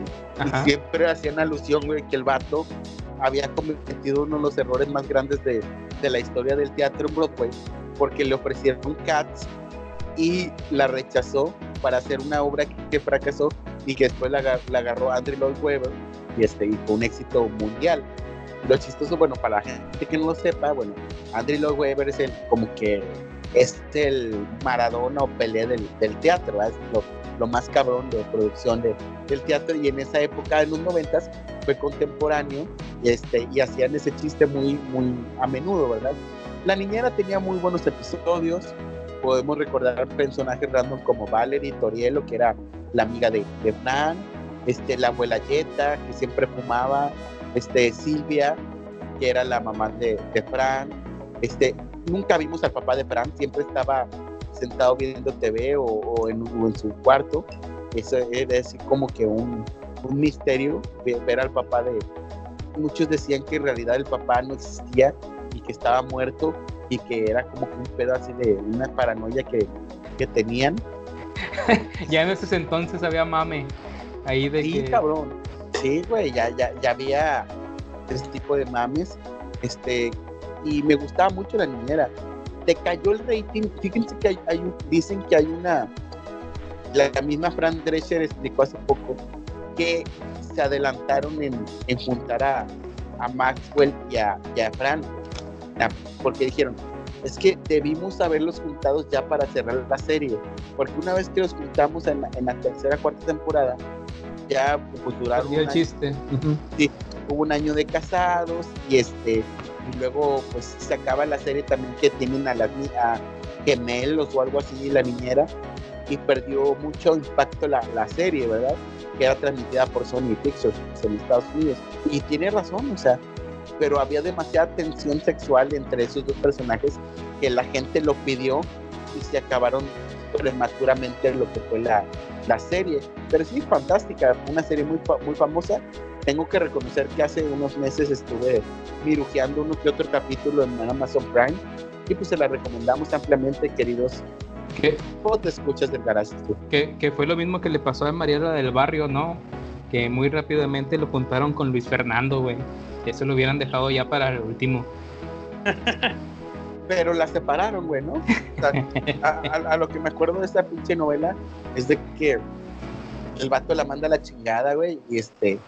H: Y siempre hacían alusión, güey, que el vato había cometido uno de los errores más grandes de, de la historia del teatro en Broadway, porque le ofrecieron Cats y la rechazó para hacer una obra que, que fracasó y que después la, la, agarró Andrew Lloyd Webber y, este, y fue un éxito mundial. Lo chistoso, bueno, para la gente que no lo sepa, bueno, Andrew Lloyd Webber es el, como que es el Maradona o Pelé del, del teatro, ¿verdad? es lo, lo, más cabrón de producción de, del teatro y en esa época, en los noventas, fue contemporáneo este, y hacían ese chiste muy, muy a menudo, ¿verdad? La niñera tenía muy buenos episodios, podemos recordar personajes random como Valerie Torielo, que era la amiga de, de Fran, este, la abuela Yeta, que siempre fumaba, este, Silvia, que era la mamá de, de Fran, este, nunca vimos al papá de Fran, siempre estaba sentado viendo TV o, o, en, o en, su cuarto, eso era así como que un, un misterio ver, ver al papá de... Muchos decían que en realidad el papá no existía y que estaba muerto y que era como que un pedo así de una paranoia que, que tenían.
G: ya en esos entonces había mame ahí de
H: sí,
G: que...
H: cabrón. Sí, güey, ya, ya, ya había ese tipo de mames. Este, y me gustaba mucho la niñera. Te cayó el rating. Fíjense que hay, hay dicen que hay una. La, la, misma Fran Drescher explicó hace poco que se adelantaron en, en juntar a, a Maxwell y a, y a Fran porque dijeron, es que debimos haberlos juntados ya para cerrar la serie, porque una vez que los juntamos en la, en la tercera, cuarta temporada, ya pues duraron un
G: el
H: año-
G: chiste. Ujú.
H: sí, hubo un año de casados y este y luego pues se acaba la serie también que tienen a las a gemelos o algo así la niñera y perdió mucho impacto la, la serie verdad que era transmitida por Sony Pictures en Estados Unidos y tiene razón o sea pero había demasiada tensión sexual entre esos dos personajes que la gente lo pidió y se acabaron prematuramente lo que fue la, la serie pero sí fantástica una serie muy muy famosa tengo que reconocer que hace unos meses estuve mirujeando uno que otro capítulo en Amazon Prime y pues se la recomendamos ampliamente, queridos.
G: ¿Qué?
H: ¿Cómo te escuchas del Garage?
G: Que, que fue lo mismo que le pasó a Mariela del Barrio, ¿no? Que muy rápidamente lo juntaron con Luis Fernando, güey. Eso lo hubieran dejado ya para el último.
H: Pero la separaron, güey, ¿no? O sea, a, a- a lo que me acuerdo de esta pinche novela es de que el vato la manda a la chingada, güey, y este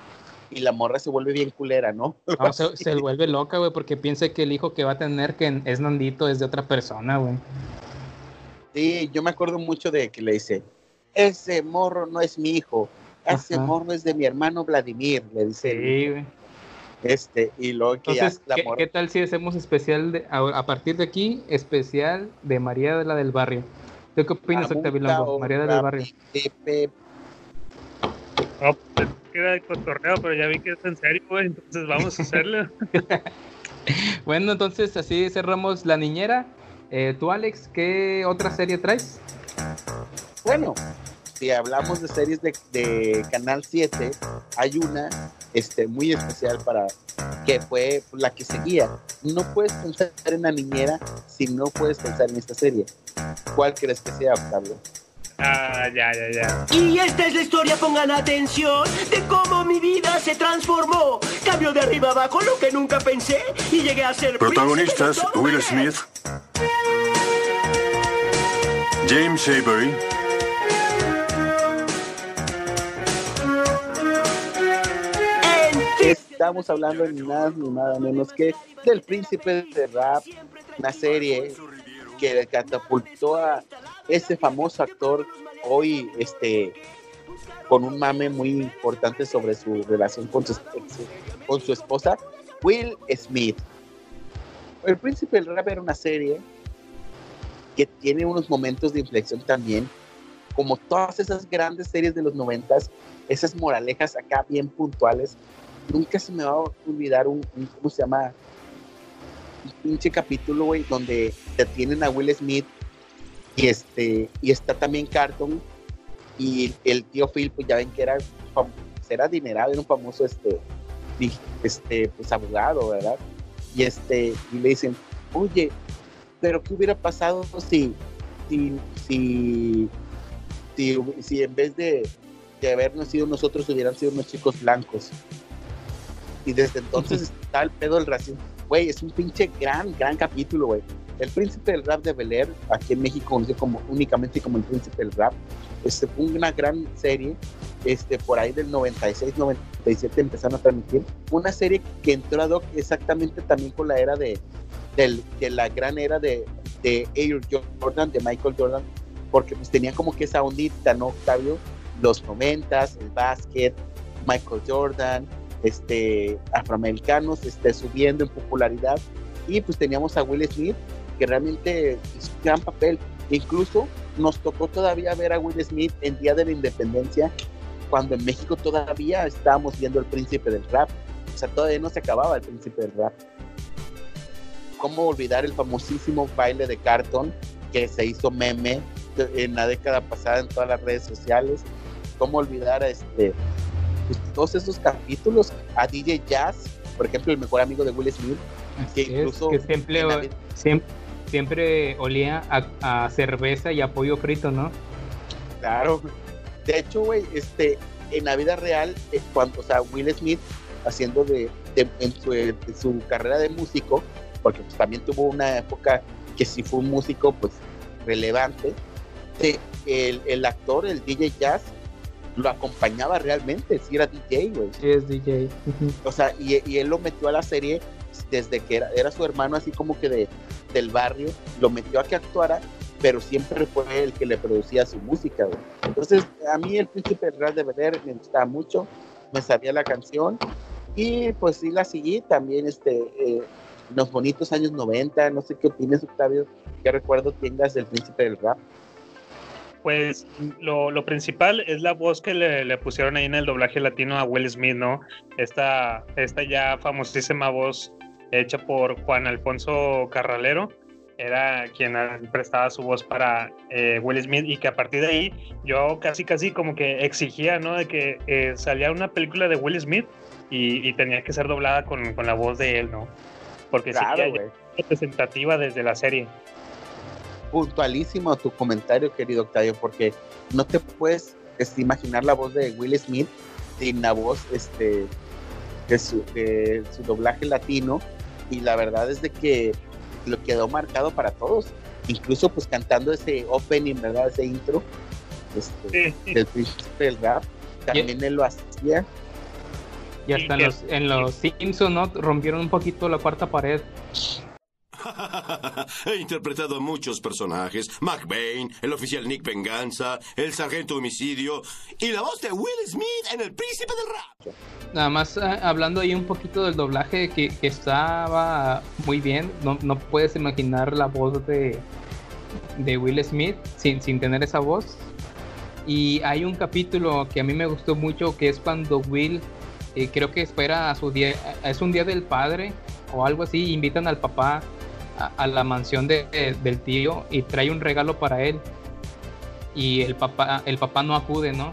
H: y la morra se vuelve bien culera, ¿no?
G: No, se, se vuelve loca, güey, porque piensa que el hijo que va a tener que es Nandito es de otra persona, güey.
H: Sí, yo me acuerdo mucho de que le dice, ese morro no es mi hijo, ese
G: Ajá.
H: morro es de mi hermano Vladimir, le dice.
G: Sí, güey.
H: Este, y luego que
G: Entonces,
H: ya la
G: ¿qué, qué tal si hacemos especial de, a, a partir de aquí, especial de María de la del Barrio? ¿Tú qué opinas, Octavio María de la del Barrio.
H: Pepe,
F: No, pues queda de cotorreo, pero ya vi que es en serio, güey, entonces vamos a hacerlo.
G: Bueno, entonces así cerramos La Niñera. Eh, Tú, Alex, ¿qué otra serie traes?
H: Bueno, si hablamos de series de, de Canal 7, hay una este, muy especial para que fue la que seguía. No puedes pensar en la niñera si no puedes pensar en esta serie. ¿Cuál crees que sea, Octavio?
F: Ah, ya, ya, ya.
L: Y esta es la historia, pongan atención, de cómo mi vida se transformó. Cambio de arriba abajo lo que nunca pensé y llegué a ser
J: Protagonistas: Will. Smith, James Avery,
H: Estamos hablando ni nada ni nada menos que del Príncipe de Rap, una serie que catapultó a ese famoso actor hoy este con un mame muy importante sobre su relación con su, con su esposa, Will Smith. El Príncipe del Rap era una serie que tiene unos momentos de inflexión también, como todas esas grandes series de los noventas, esas moralejas acá bien puntuales. Nunca se me va a olvidar un, un- ¿cómo se llama? Un pinche capítulo, güey, donde detienen a Will Smith y este y está también Carton y el tío Phil, pues ya ven que era, era adinerado, era un famoso este, este pues abogado, ¿verdad? Y este y le dicen, oye, pero ¿qué hubiera pasado si si si si, si en vez de, de habernos sido nosotros hubieran sido unos chicos blancos? Y desde entonces está el pedo del racismo. Güey, es un pinche gran, gran capítulo, güey. El príncipe del rap de Bel Air, aquí en México conocido como, únicamente como el príncipe del rap, este, fue una gran serie, este, por ahí del 96, 97 empezaron a transmitir. Una serie que entró ad hoc exactamente también con la era de, del- de la gran era de, de Air Jordan, de Michael Jordan, porque pues tenía como que esa ondita, ¿no, Octavio? Los 90 el básquet, Michael Jordan, este, afroamericanos este, subiendo en popularidad y pues teníamos a Will Smith que realmente hizo un gran papel. Incluso nos tocó todavía ver a Will Smith en Día de la Independencia cuando en México todavía estábamos viendo el príncipe del rap. O sea, todavía no se acababa el príncipe del rap. ¿Cómo olvidar el famosísimo baile de cartón que se hizo meme en la década pasada en todas las redes sociales? ¿Cómo olvidar a este, pues, todos esos capítulos? A DJ Jazz, por ejemplo, el mejor amigo de Will Smith, que
G: Es
H: incluso
G: que siempre, siempre, siempre olía a, a cerveza y a pollo frito, ¿no?
H: Claro. De hecho, güey, este, en la vida real, eh, cuando, o sea, Will Smith haciendo de, de- en, su, en su carrera de músico, porque pues, también tuvo una época que sí fue un músico, pues, relevante, sí, el, el actor, el DJ Jazz, lo acompañaba realmente, sí era DJ, güey.
G: Sí, es DJ.
H: O sea, y, y él lo metió a la serie desde que era, era su hermano así como que de, del barrio, lo metió a que actuara, pero siempre fue el que le producía su música, güey. Entonces, a mí el príncipe del rap de Bel Air me gustaba mucho, me sabía la canción y pues sí la seguí también este, eh, los bonitos años 90, no sé qué opinas, Octavio, qué recuerdo tengas del príncipe del rap.
F: Pues lo, lo principal es la voz que le, le pusieron ahí en el doblaje latino a Will Smith, ¿no? Esta, esta ya famosísima voz hecha por Juan Alfonso Carralero, era quien prestaba su voz para eh, Will Smith y que a partir de ahí yo casi casi como que exigía, ¿no? De que eh, salía una película de Will Smith y, y tenía que ser doblada con, con, la voz de él, ¿no? Porque sí
H: Claro,
F: que
H: güey.
F: representativa desde la serie.
H: Puntualísimo tu comentario, querido Octavio, porque no te puedes este, imaginar la voz de Will Smith sin la voz este, de, su, de su doblaje latino. Y la verdad es de que lo quedó marcado para todos. Incluso pues cantando ese opening, ¿verdad? Ese intro este, del príncipe del rap. También él lo hacía.
G: Y hasta en los, en los Simpsons, ¿no? Rompieron un poquito la cuarta pared.
M: He interpretado a muchos personajes. McBain, el oficial Nick Venganza, el sargento homicidio y la voz de Will Smith en El Príncipe del Rap.
G: Nada más eh, hablando ahí un poquito del doblaje que, estaba muy bien. No, no puedes imaginar la voz de, de Will Smith sin, sin tener esa voz. Y hay un capítulo que a mí me gustó mucho que es cuando Will eh, creo que espera a su día, es un día del padre o algo así, invitan al papá a, a la mansión de, de- del tío y trae un regalo para él. Y el papá, el papá no acude, ¿no?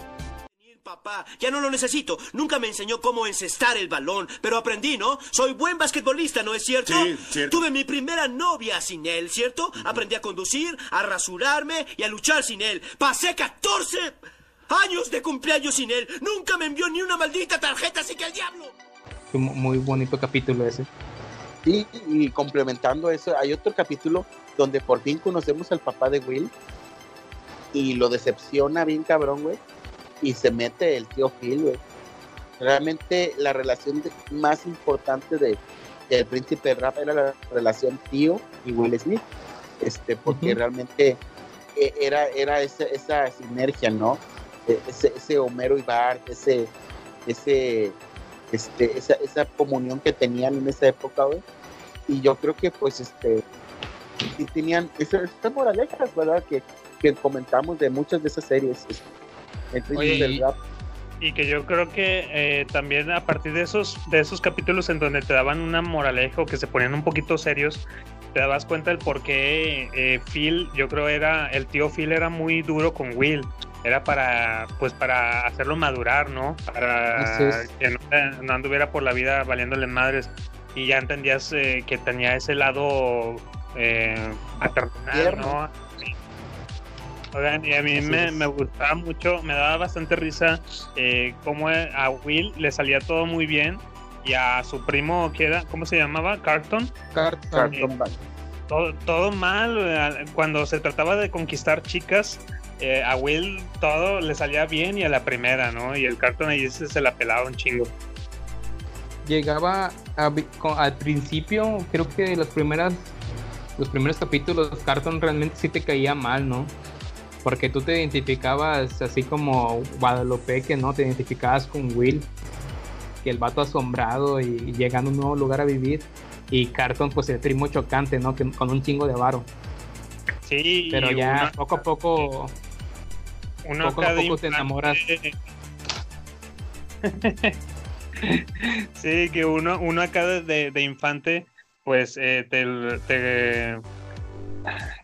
N: Papá, ya no lo necesito. Nunca me enseñó cómo encestar el balón, pero aprendí, ¿no? Soy buen basquetbolista, ¿no es cierto?
M: Sí, cierto.
N: Tuve mi primera novia sin él, ¿cierto? Aprendí a conducir, a rasurarme y a luchar sin él. Pasé 14 años de cumpleaños sin él. Nunca me envió ni una maldita tarjeta, así que al diablo.
G: Muy bonito capítulo ese.
H: Sí, y complementando eso, hay otro capítulo donde por fin conocemos al papá de Will y lo decepciona bien cabrón, güey, y se mete el tío Phil, güey. Realmente la relación de- más importante de del príncipe rap era la relación tío y Will Smith, este, porque realmente eh, era, era esa, esa sinergia, ¿no? Eh, Ese, ese Homero y Bart, ese, ese, este, esa, esa comunión que tenían en esa época, güey. Y yo creo que, pues, este, sí tenían esas, estas moralejas, ¿verdad? Que, que comentamos de muchas de esas series. este,
F: Oye,
H: del
F: y-
H: rap.
F: Y que yo creo que eh, también a partir de esos, de esos capítulos en donde te daban una moraleja o que se ponían un poquito serios, te dabas cuenta del por qué eh, Phil, yo creo era, el tío Phil era muy duro con Will. Era para, pues para hacerlo madurar, ¿no? Para que no, no anduviera por la vida valiéndole madres. Y ya entendías eh, que tenía ese lado eh, paternal,
H: Tierno.
F: ¿no? Oigan, y a mí me, me gustaba mucho, me daba bastante risa eh, cómo a Will le salía todo muy bien y a su primo, que era? ¿Cómo se llamaba? Carton.
G: Carton.
H: Carlton Banks.
F: Todo, mal. Cuando se trataba de conquistar chicas, eh, a Will todo le salía bien y a la primera, ¿no? Y el Carton ahí se, la pelaba un chingo.
G: Llegaba a al principio, creo que las primeras, los primeros capítulos, Carton realmente sí te caía mal, ¿no? Porque tú te identificabas así como Guadalupe, que no te identificabas con Will, que el vato asombrado y llegando a un nuevo lugar a vivir. Y Carton, pues el primo chocante, ¿no? Que, con un chingo de varo.
F: Sí,
G: Pero ya poco a poco,
F: uno
G: poco
F: acá
G: a poco te enamoras.
F: sí, que uno, uno acá de, de- de infante, pues eh, te, te-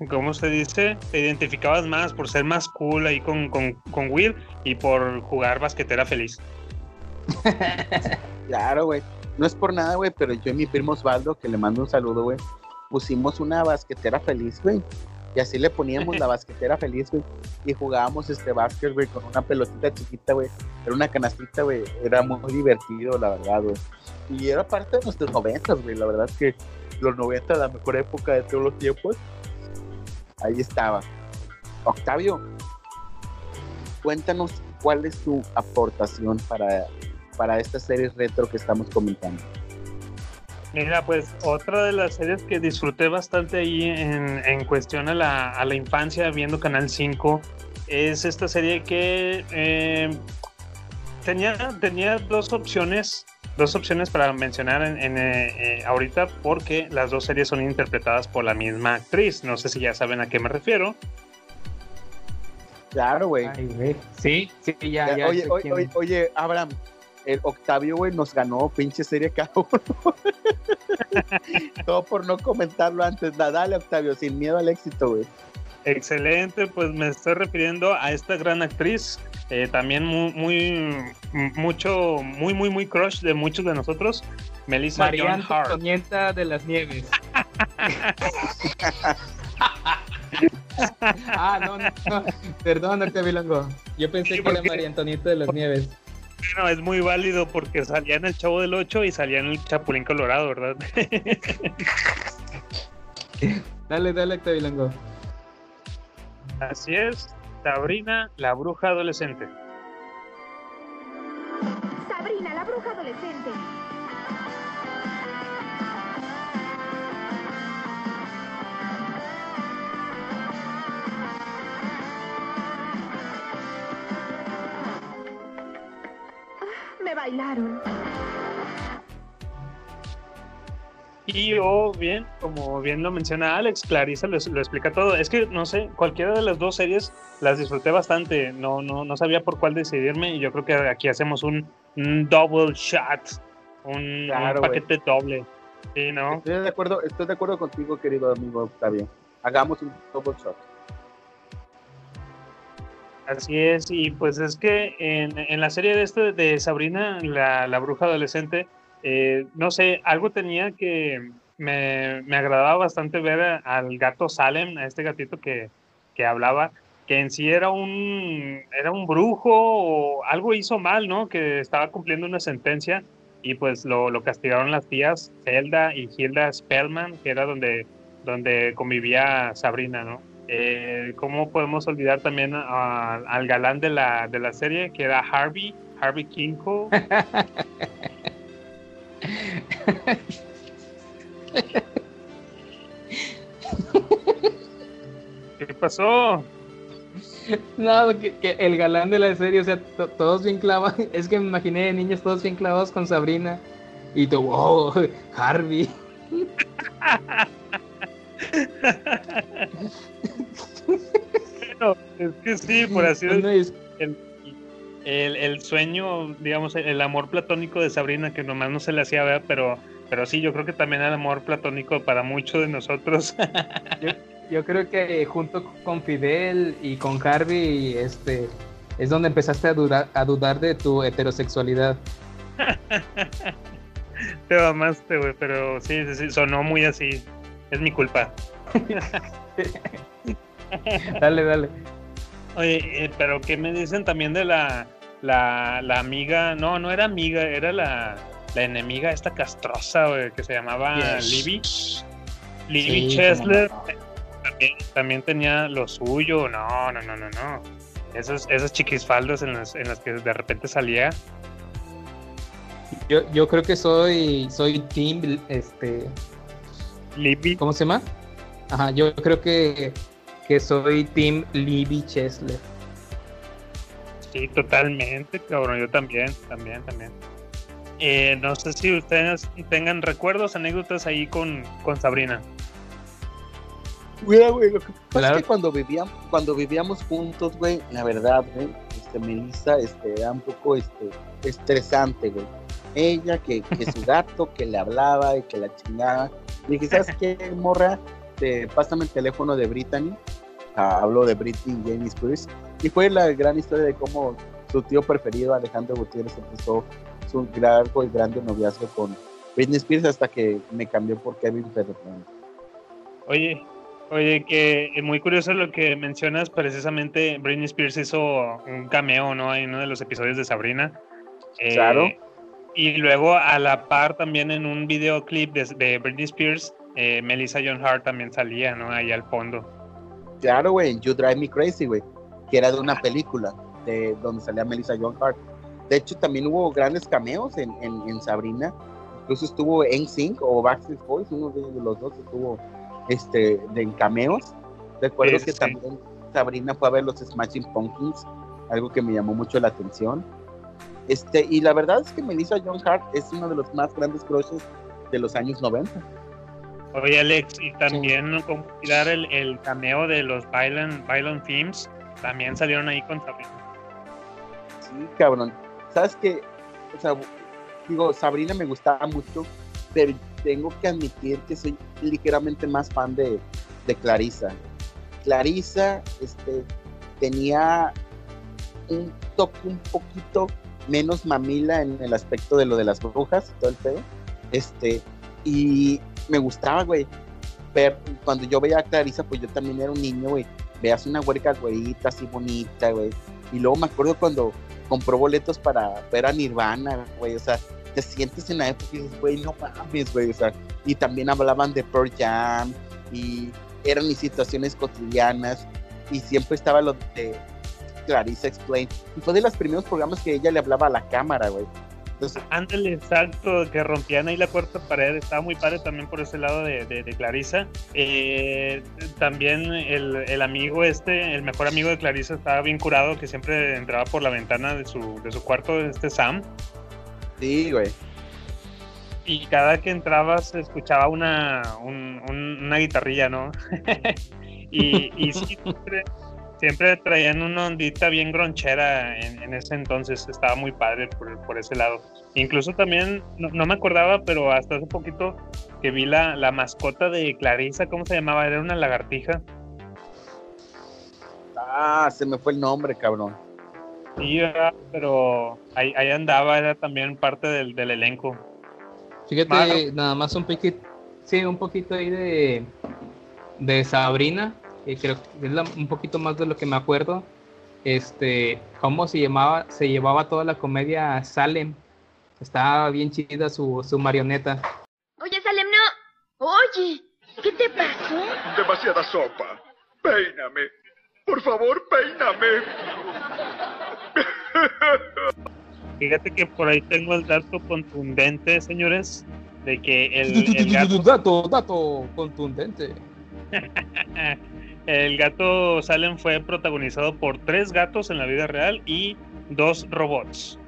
F: ¿cómo se dice? Te identificabas más por ser más cool ahí con, con, con Will y por jugar basquetera feliz.
H: Claro, güey. No es por nada, güey, pero yo y mi primo Osvaldo, que le mando un saludo, güey, pusimos una basquetera feliz, güey. Y así le poníamos la basquetera feliz, güey. Y jugábamos este básquet, güey, con una pelotita chiquita, güey. Era una canastita, güey. Era muy divertido, la verdad, güey. Y era parte de nuestros noventas, güey. La verdad es que los 90, la mejor época de todos los tiempos. Ahí estaba. Octavio, cuéntanos cuál es tu aportación para, para estas series retro que estamos comentando.
F: Mira, pues otra de las series que disfruté bastante ahí en, en cuestión a la, a la infancia viendo Canal 5 es esta serie que eh, tenía, tenía dos opciones dos opciones para mencionar en, en, eh, eh, ahorita porque las dos series son interpretadas por la misma actriz. No sé si ya saben a qué me refiero.
H: Claro, güey.
G: Sí, sí, ya, ya.
H: oye, oye, oye, Abraham, el Octavio, güey, nos ganó pinche serie cada uno. Todo por no comentarlo antes. Da- Dale, Octavio, sin miedo al éxito, güey.
F: Excelente, pues me estoy refiriendo a esta gran actriz, eh, también muy, muy, mucho, muy, muy, muy crush de muchos de nosotros, Melissa
G: María
F: John Hart.
G: Antonieta de las Nieves. ah, no, no, no. Perdón, Octavio Longo. Yo pensé que era María Antonieta de las Nieves.
F: Bueno, es muy válido porque salía en el Chavo del 8 y salía en el Chapulín Colorado, ¿verdad?
G: Dale, dale, Octavio Longo.
F: Así es, Sabrina, la bruja adolescente.
I: Sabrina, la bruja adolescente. Me bailaron.
F: Y o bien, como bien lo menciona Alex, Clarissa lo, lo explica todo. Es que no sé, cualquiera de las dos series las disfruté bastante. No, no, no sabía por cuál decidirme. Y yo creo que aquí hacemos un, un double shot, un,
H: Claro,
F: un
H: güey.
F: paquete doble. Sí, ¿no?
H: Estoy de acuerdo, estoy de acuerdo contigo, querido amigo Octavio. Hagamos un double shot.
F: Así es, y pues es que en, la serie de este de Sabrina, la, bruja adolescente, eh, no sé, algo tenía que me, me agradaba bastante ver al gato Salem, a este gatito que, que hablaba, que en sí era un, era un brujo o algo hizo mal, ¿no? Que estaba cumpliendo una sentencia y pues lo, lo castigaron las tías Zelda y Hilda Spellman, que era donde, donde convivía Sabrina, ¿no? Eh, ¿Cómo podemos olvidar también a- al galán de la, de la serie, que era Harvey, Harvey Kinko? ¿Qué pasó?
G: No, que, que el galán de la serie, o sea, to- todos bien clavados. Es que me imaginé de niños todos bien clavados con Sabrina. Y tú, wow, Harvey.
F: Bueno, es que sí, por así decirlo. El, el, el sueño, digamos, el amor platónico de Sabrina, que nomás no se le hacía ver, pero, pero sí, yo creo que también el amor platónico para muchos de nosotros.
G: Yo, yo creo que junto con Fidel y con Harvey, este, es donde empezaste a dudar, a dudar de tu heterosexualidad.
F: Te mamaste, güey, pero sí, sí, sí, sonó muy así. Es mi culpa.
G: Dale, dale.
F: Oye, eh, pero ¿qué me dicen también de la, la, la amiga? No, no era amiga, era la, la enemiga esta castrosa, güey, que se llamaba
G: Yes.
F: Libby. Libby
G: Sí,
F: Chesler. También, también tenía lo suyo. No, no, no, no, no. Esos, esas chiquisfaldas en las, en las que de repente salía.
G: Yo, yo creo que soy, soy Team, este,
F: Libby.
G: ¿cómo se llama? Ajá, yo creo que, que soy Team Libby Chesler.
F: Sí, totalmente, cabrón. Yo también, también, también. Eh, no sé si ustedes tengan recuerdos, anécdotas ahí con, con Sabrina.
H: Mira, güey, lo que pasa
G: Claro.
H: es que cuando vivíamos, cuando vivíamos juntos, güey, la verdad, güey, este, Melissa, este, era un poco, este, estresante, güey. Ella, que, que su gato, que le hablaba y que la chingaba. Le dije, ¿sabes qué, morra? Te, pásame el teléfono de Brittany. Hablo de Britney y Jamie Spears. Y fue la gran historia de cómo su tío preferido, Alejandro Gutiérrez, empezó su largo y grande noviazgo con Britney Spears hasta que me cambió por Kevin Federline.
F: Oye, oye, que es muy curioso lo que mencionas. Precisamente Britney Spears hizo un cameo, ¿no? En uno de los episodios de Sabrina. Eh,
H: Claro.
F: Y luego a la par también en un videoclip de, de Britney Spears, eh, Melissa John Hart también salía, ¿no? Ahí al fondo.
H: Claro, güey, You Drive Me Crazy, güey, que era de una película de donde salía Melissa John Hart. De hecho, también hubo grandes cameos en, en, en Sabrina. incluso estuvo en Sync o Backstreet Boys, uno de los dos estuvo este, en cameos. Recuerdo
F: Sí,
H: que
F: sí.
H: también Sabrina fue a ver los Smashing Pumpkins, algo que me llamó mucho la atención. Este, y la verdad es que Melissa John Hart es uno de los más grandes crushes de los años 90.
F: Oye, Alex, y también no olvidar el, el cameo de los Violent, Violent Themes. También salieron ahí con Sabrina.
H: Sí, cabrón. ¿Sabes qué? O sea, digo, Sabrina me gustaba mucho, pero tengo que admitir que soy ligeramente más fan de, de Clarissa. Clarissa este, tenía un toque un poquito menos mamila en el aspecto de lo de las brujas, todo el pedo. Este, y me gustaba, güey. Ver, cuando yo veía a Clarissa, pues yo también era un niño, güey. Veas una huerca güeyita así bonita, güey. Y luego me acuerdo cuando compró boletos para ver a Nirvana, güey. O sea, te sientes en la época y dices, güey, no mames, güey. O sea, y también hablaban de Pearl Jam y eran mis situaciones cotidianas. Y siempre estaba lo de Clarissa Explain. Y fue de los primeros programas que ella le hablaba a la cámara, güey. Entonces,
F: Ándale, exacto, que rompían ahí la cuarta pared. Estaba muy padre también por ese lado de, de, de Clarissa. Eh, también el, el amigo este, el mejor amigo de Clarissa, estaba bien curado, que siempre entraba por la ventana de su, de su cuarto, este Sam.
H: sí, güey.
F: Y cada que entraba se escuchaba una, un- un- una guitarrilla, ¿no? y, y sí, siempre, siempre traían una ondita bien gronchera en, en ese entonces. Estaba muy padre por, por ese lado. Incluso también, no, no me acordaba, pero hasta hace poquito que vi la, la mascota de Clarissa, ¿cómo se llamaba? Era una lagartija.
H: Ah, se me fue el nombre, cabrón.
F: Sí, pero ahí, ahí andaba, era también parte del, del elenco.
G: Fíjate,
F: Mano.
G: nada más un poquito, sí, un poquito ahí de, de Sabrina, creo que es la- un poquito más de lo que me acuerdo. Este, cómo se llamaba, se llevaba toda la comedia Salem. Estaba bien chida su, su marioneta.
I: Oye, Salem, no. Oye, ¿qué te pasó?
J: Demasiada sopa. Peíname. Por favor, peíname.
F: Fíjate que por ahí tengo el dato contundente, señores, de que el, el gato,
G: Dato, dato contundente.
F: El gato Salem fue protagonizado por tres gatos en la vida real y dos robots.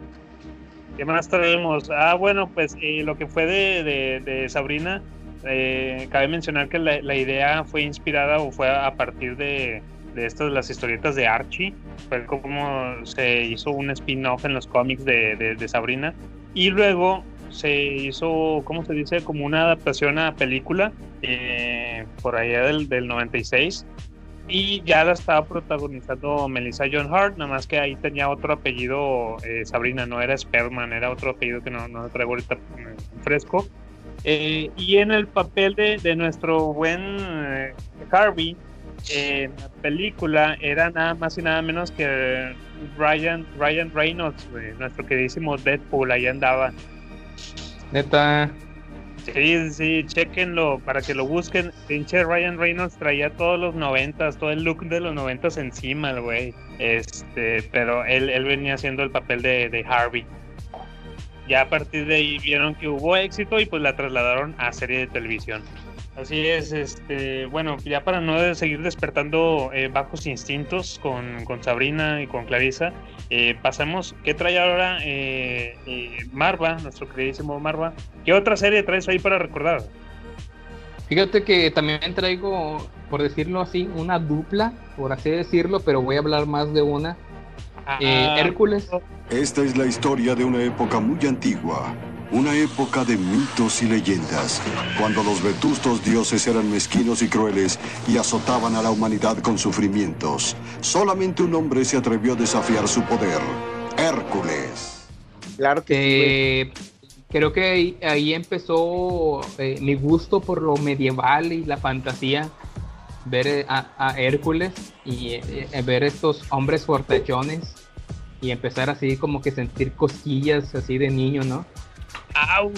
F: ¿Qué más traemos? Ah, bueno, pues eh, lo que fue de, de- Sabrina, eh, cabe mencionar que la, idea fue inspirada o fue a partir de, de estas, las historietas de Archie. Fue como se hizo un spin-off en los cómics de, de- de Sabrina. Y luego se hizo, ¿cómo se dice? Como una adaptación a película eh, por allá del, del 96. Y ya la estaba protagonizando Melissa John Hart, nada más que ahí tenía otro apellido, eh, Sabrina, no era Sperman, era otro apellido que no, no traigo ahorita eh, fresco. Eh, y en el papel de, de nuestro buen eh, Harvey, en la película era nada más y nada menos que Ryan, Ryan Reynolds, nuestro queridísimo Deadpool, ahí andaba.
G: Neta,
F: Sí, sí, chequenlo para que lo busquen. Pinche Ryan Reynolds traía todos los noventas, todo el look de los noventas encima, el güey. Este, pero él, él venía haciendo el papel de, de Harvey. Ya a partir de ahí vieron que hubo éxito y pues la trasladaron a serie de televisión. Así es, este, bueno, ya para no seguir despertando eh, bajos instintos con, con Sabrina y con Clarissa, eh, pasamos, ¿qué trae ahora eh, eh, Marva, nuestro queridísimo Marva? ¿Qué otra serie traes ahí para recordar?
G: fíjate que también traigo, por decirlo así, una dupla, por así decirlo, pero voy a hablar más de una. Eh,
F: Ah,
G: Hércules.
J: Esta es la historia de una época muy antigua. Una época de mitos y leyendas, cuando los vetustos dioses eran mezquinos y crueles y azotaban a la humanidad con sufrimientos. Solamente un hombre se atrevió a desafiar su poder, Hércules.
H: Claro que.
G: Eh, creo que ahí, ahí empezó eh, mi gusto por lo medieval y la fantasía. Ver eh, a, a Hércules y eh, ver estos hombres fortachones y empezar así como que sentir cosquillas así de niño, ¿no?
F: ¡Au!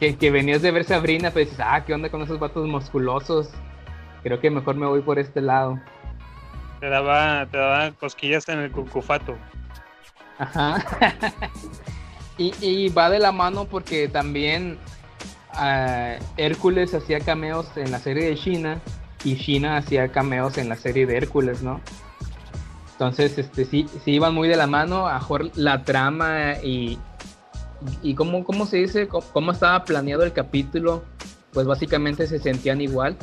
G: Que, que venías de ver Sabrina, pues dices, ah, ¿qué onda con esos vatos musculosos? Creo que mejor me voy por este lado.
F: Te daba, te daba cosquillas en el cucufato.
G: Ajá. Y, y va de la mano porque también ah, Hércules hacía cameos en la serie de China y China hacía cameos en la serie de Hércules, ¿no? Entonces, este, sí, sí iban muy de la mano, a mejor la trama y, y cómo, cómo se dice, cómo, cómo estaba planeado el capítulo, pues básicamente se sentían igual.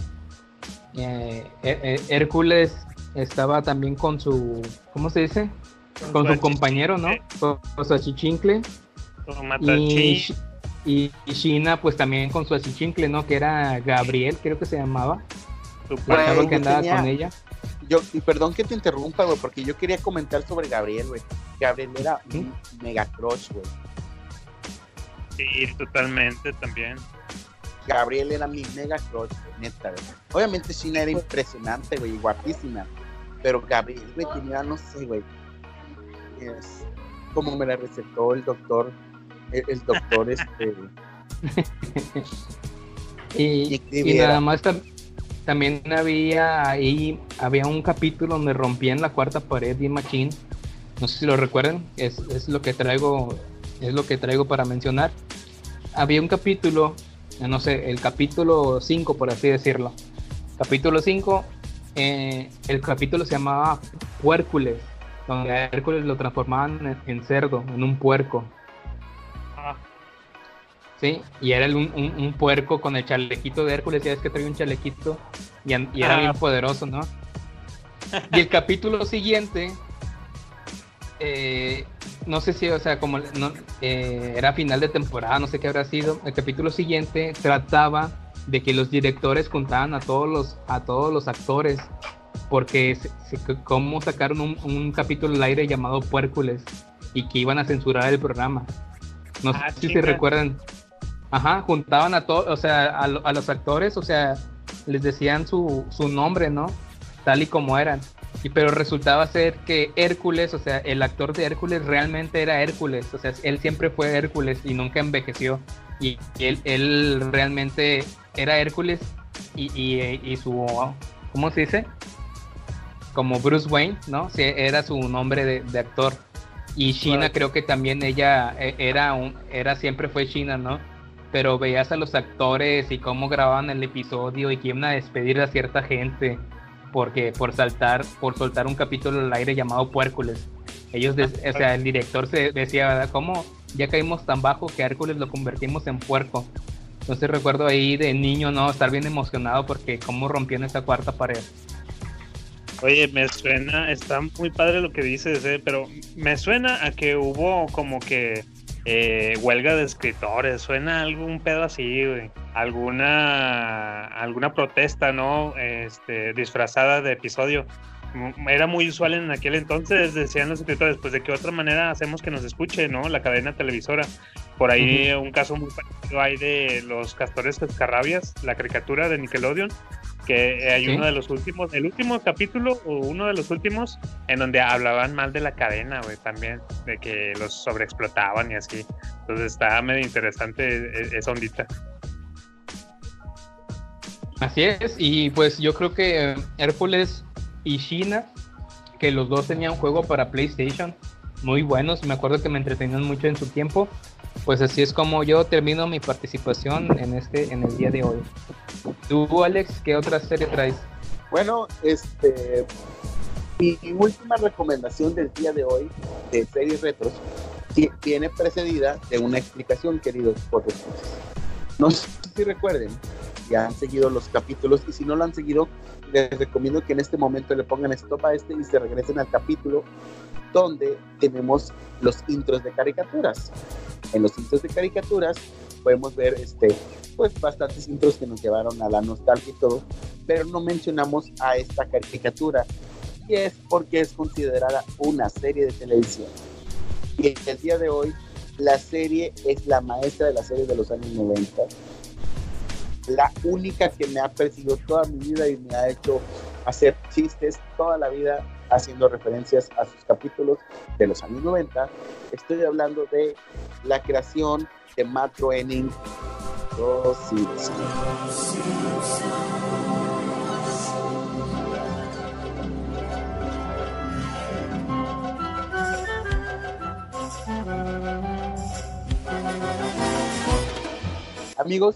G: Eh, Hé- Hé- Hércules estaba también con su, ¿cómo se dice? Con su compañero, ¿no? Con, con su achichincle. Y, y, y Shina, pues también con su achichincle, ¿no? Que era Gabriel, creo que se llamaba. Chava que
H: yo
G: andaba
H: tenía-
G: con ella.
H: Yo, y perdón que te interrumpa, güey, porque yo quería comentar sobre Gabriel, güey. Gabriel era un mega crush, güey.
F: Sí, totalmente también.
H: Gabriel era mi mega crush, neta, güey. Obviamente Shina era impresionante, güey, y guapísima. Pero Gabriel, güey, tenía, no sé, güey. Es como me la recetó el doctor, el, el doctor, este.
G: Y, y nada más tam- también había ahí, había un capítulo donde rompían la cuarta pared y Machine. No sé si lo recuerdan, es, es lo que traigo, es lo que traigo para mencionar. Había un capítulo, eh, no sé, el capítulo 5 por así decirlo. Capítulo 5, eh, el capítulo se llamaba Puércules, donde a Hércules lo transformaban en, cerdo, en un puerco.
F: Ah,
G: Sí, y era el- un, un- un puerco con el chalequito de Hércules, ya ves que traía un chalequito y, era
F: Ah.
G: bien poderoso, ¿no? Y el capítulo siguiente, eh, no sé si, o sea, como no, eh, era final de temporada, no sé qué habrá sido, el capítulo siguiente trataba de que los directores contaban a todos los, a todos los actores, porque se- se- cómo sacaron un, un capítulo al aire llamado Puércules y que iban a censurar el programa. No
F: Ah,
G: sé si se recuerdan. Ajá, juntaban a todos, o sea, a, a los actores, o sea, les decían su, su nombre, ¿no? Tal y como eran. Y pero resultaba ser que Hércules, o sea, el actor de Hércules realmente era Hércules, o sea, él siempre fue Hércules y nunca envejeció. Y él, él realmente era Hércules y, y, y su, ¿cómo se dice? Como Bruce Wayne, ¿no? Sí, era su nombre de, de actor. Y China creo que también ella eh, era un, era siempre fue China, ¿no? Pero veías a los actores y cómo grababan el episodio y que iban a despedir a cierta gente porque por saltar, por soltar un capítulo al aire llamado Puércules. Ellos, o sea, el director se decía. ¿cómo ya caímos tan bajo que Hércules lo convertimos en puerco? Entonces recuerdo ahí de niño, ¿no? Estar bien emocionado porque cómo rompían esa cuarta pared.
F: Oye, me suena, está muy padre lo que dices, eh, pero me suena a que hubo como que eh, huelga de escritores, suena algún pedo así, güey. Alguna, alguna protesta, ¿no? Este, disfrazada de episodio. M- Era muy usual en aquel entonces, decían los escritores, pues de qué otra manera hacemos que nos escuche, ¿no? La cadena televisora. Por ahí un caso muy parecido hay de los castores cascarrabias, la caricatura de Nickelodeon, que hay
G: Sí.
F: uno de los últimos, el último capítulo o uno de los últimos en donde hablaban mal de la cadena, güey, también, de que los sobreexplotaban y así. Entonces está medio interesante e- esa ondita.
G: Así es, y pues yo creo que eh, Hércules y China, que los dos tenían juego para PlayStation, muy buenos, me acuerdo que me entretenían mucho en su tiempo, pues así es como yo termino mi participación en este, en el día de hoy. Tú, Alex, ¿qué otra serie traes?
H: Bueno, este. Mi última recomendación del día de hoy de series retros viene precedida de una explicación, queridos podcasts. No sé si recuerden, ya han seguido los capítulos y si no lo han seguido, les recomiendo que en este momento le pongan stop a este y se regresen al capítulo donde tenemos los intros de caricaturas. En los intros de caricaturas podemos ver este, pues bastantes intros que nos llevaron a la nostalgia y todo, pero no mencionamos a esta caricatura y es porque es considerada una serie de televisión. Y el día de hoy la serie es la maestra de la serie de los años 90. La única que me ha perseguido toda mi vida y me ha hecho hacer chistes toda la vida haciendo referencias a sus capítulos de los años 90. Estoy hablando de la creación de Matt Groening. Amigos,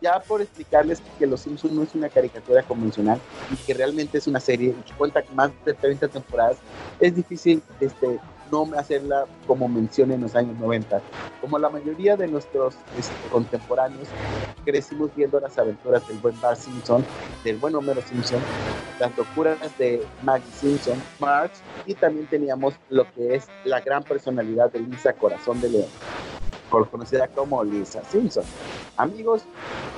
H: ya por explicarles que Los Simpsons no es una caricatura convencional y que realmente es una serie que cuenta más de 30 temporadas, es difícil este, no hacerla como mención en los años 90. Como la mayoría de nuestros este, contemporáneos, crecimos viendo las aventuras del buen Bart Simpson, del buen Homero Simpson, las locuras de Maggie Simpson, Marx, y también teníamos lo que es la gran personalidad de Lisa Corazón de León conocida como Lisa Simpson. Amigos,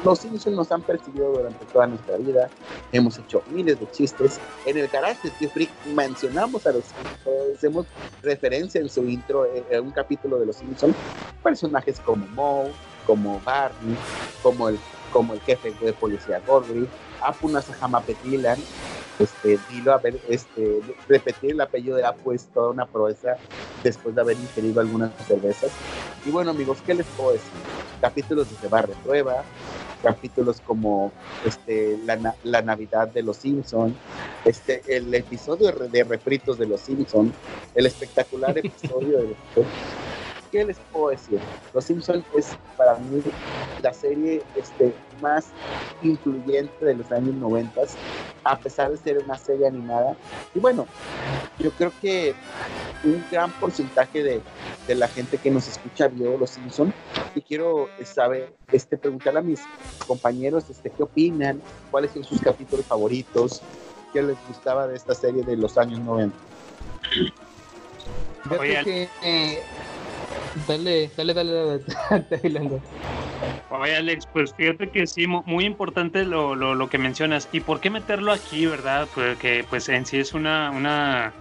H: los Simpsons nos han perseguido durante toda nuestra vida. Hemos hecho miles de chistes. En el garage de Steve Freak mencionamos a los Simpsons, hacemos referencia en su intro eh, en un capítulo de los Simpsons. Personajes como Moe, como Barney, como el, como el jefe de policía Gordy, Apuna Sahama Petilan, este, dilo a ver, este, repetir el apellido de Apu es toda una proeza después de haber ingerido algunas cervezas. Y bueno, amigos, ¿qué les puedo decir? Capítulos de Barre Prueba, capítulos como este, la, la, Navidad de los Simpson, este, el episodio de refritos de los Simpson, el espectacular episodio de ¿qué les puedo decir? Los Simpsons es para mí la serie este, más influyente de los años 90, a pesar de ser una serie animada. Y bueno, yo creo que un gran porcentaje de, de la gente que nos escucha vio Los Simpsons y quiero saber, este, preguntarle a mis compañeros este, qué opinan, cuáles son sus capítulos favoritos, qué les gustaba de esta serie de los años 90.
G: Oye, que, eh, Dale, dale, dale, dale.
F: Oye, Alex, pues fíjate que sí, muy importante lo, lo, lo, que mencionas. ¿Y por qué meterlo aquí, verdad? Porque pues en sí es una, una,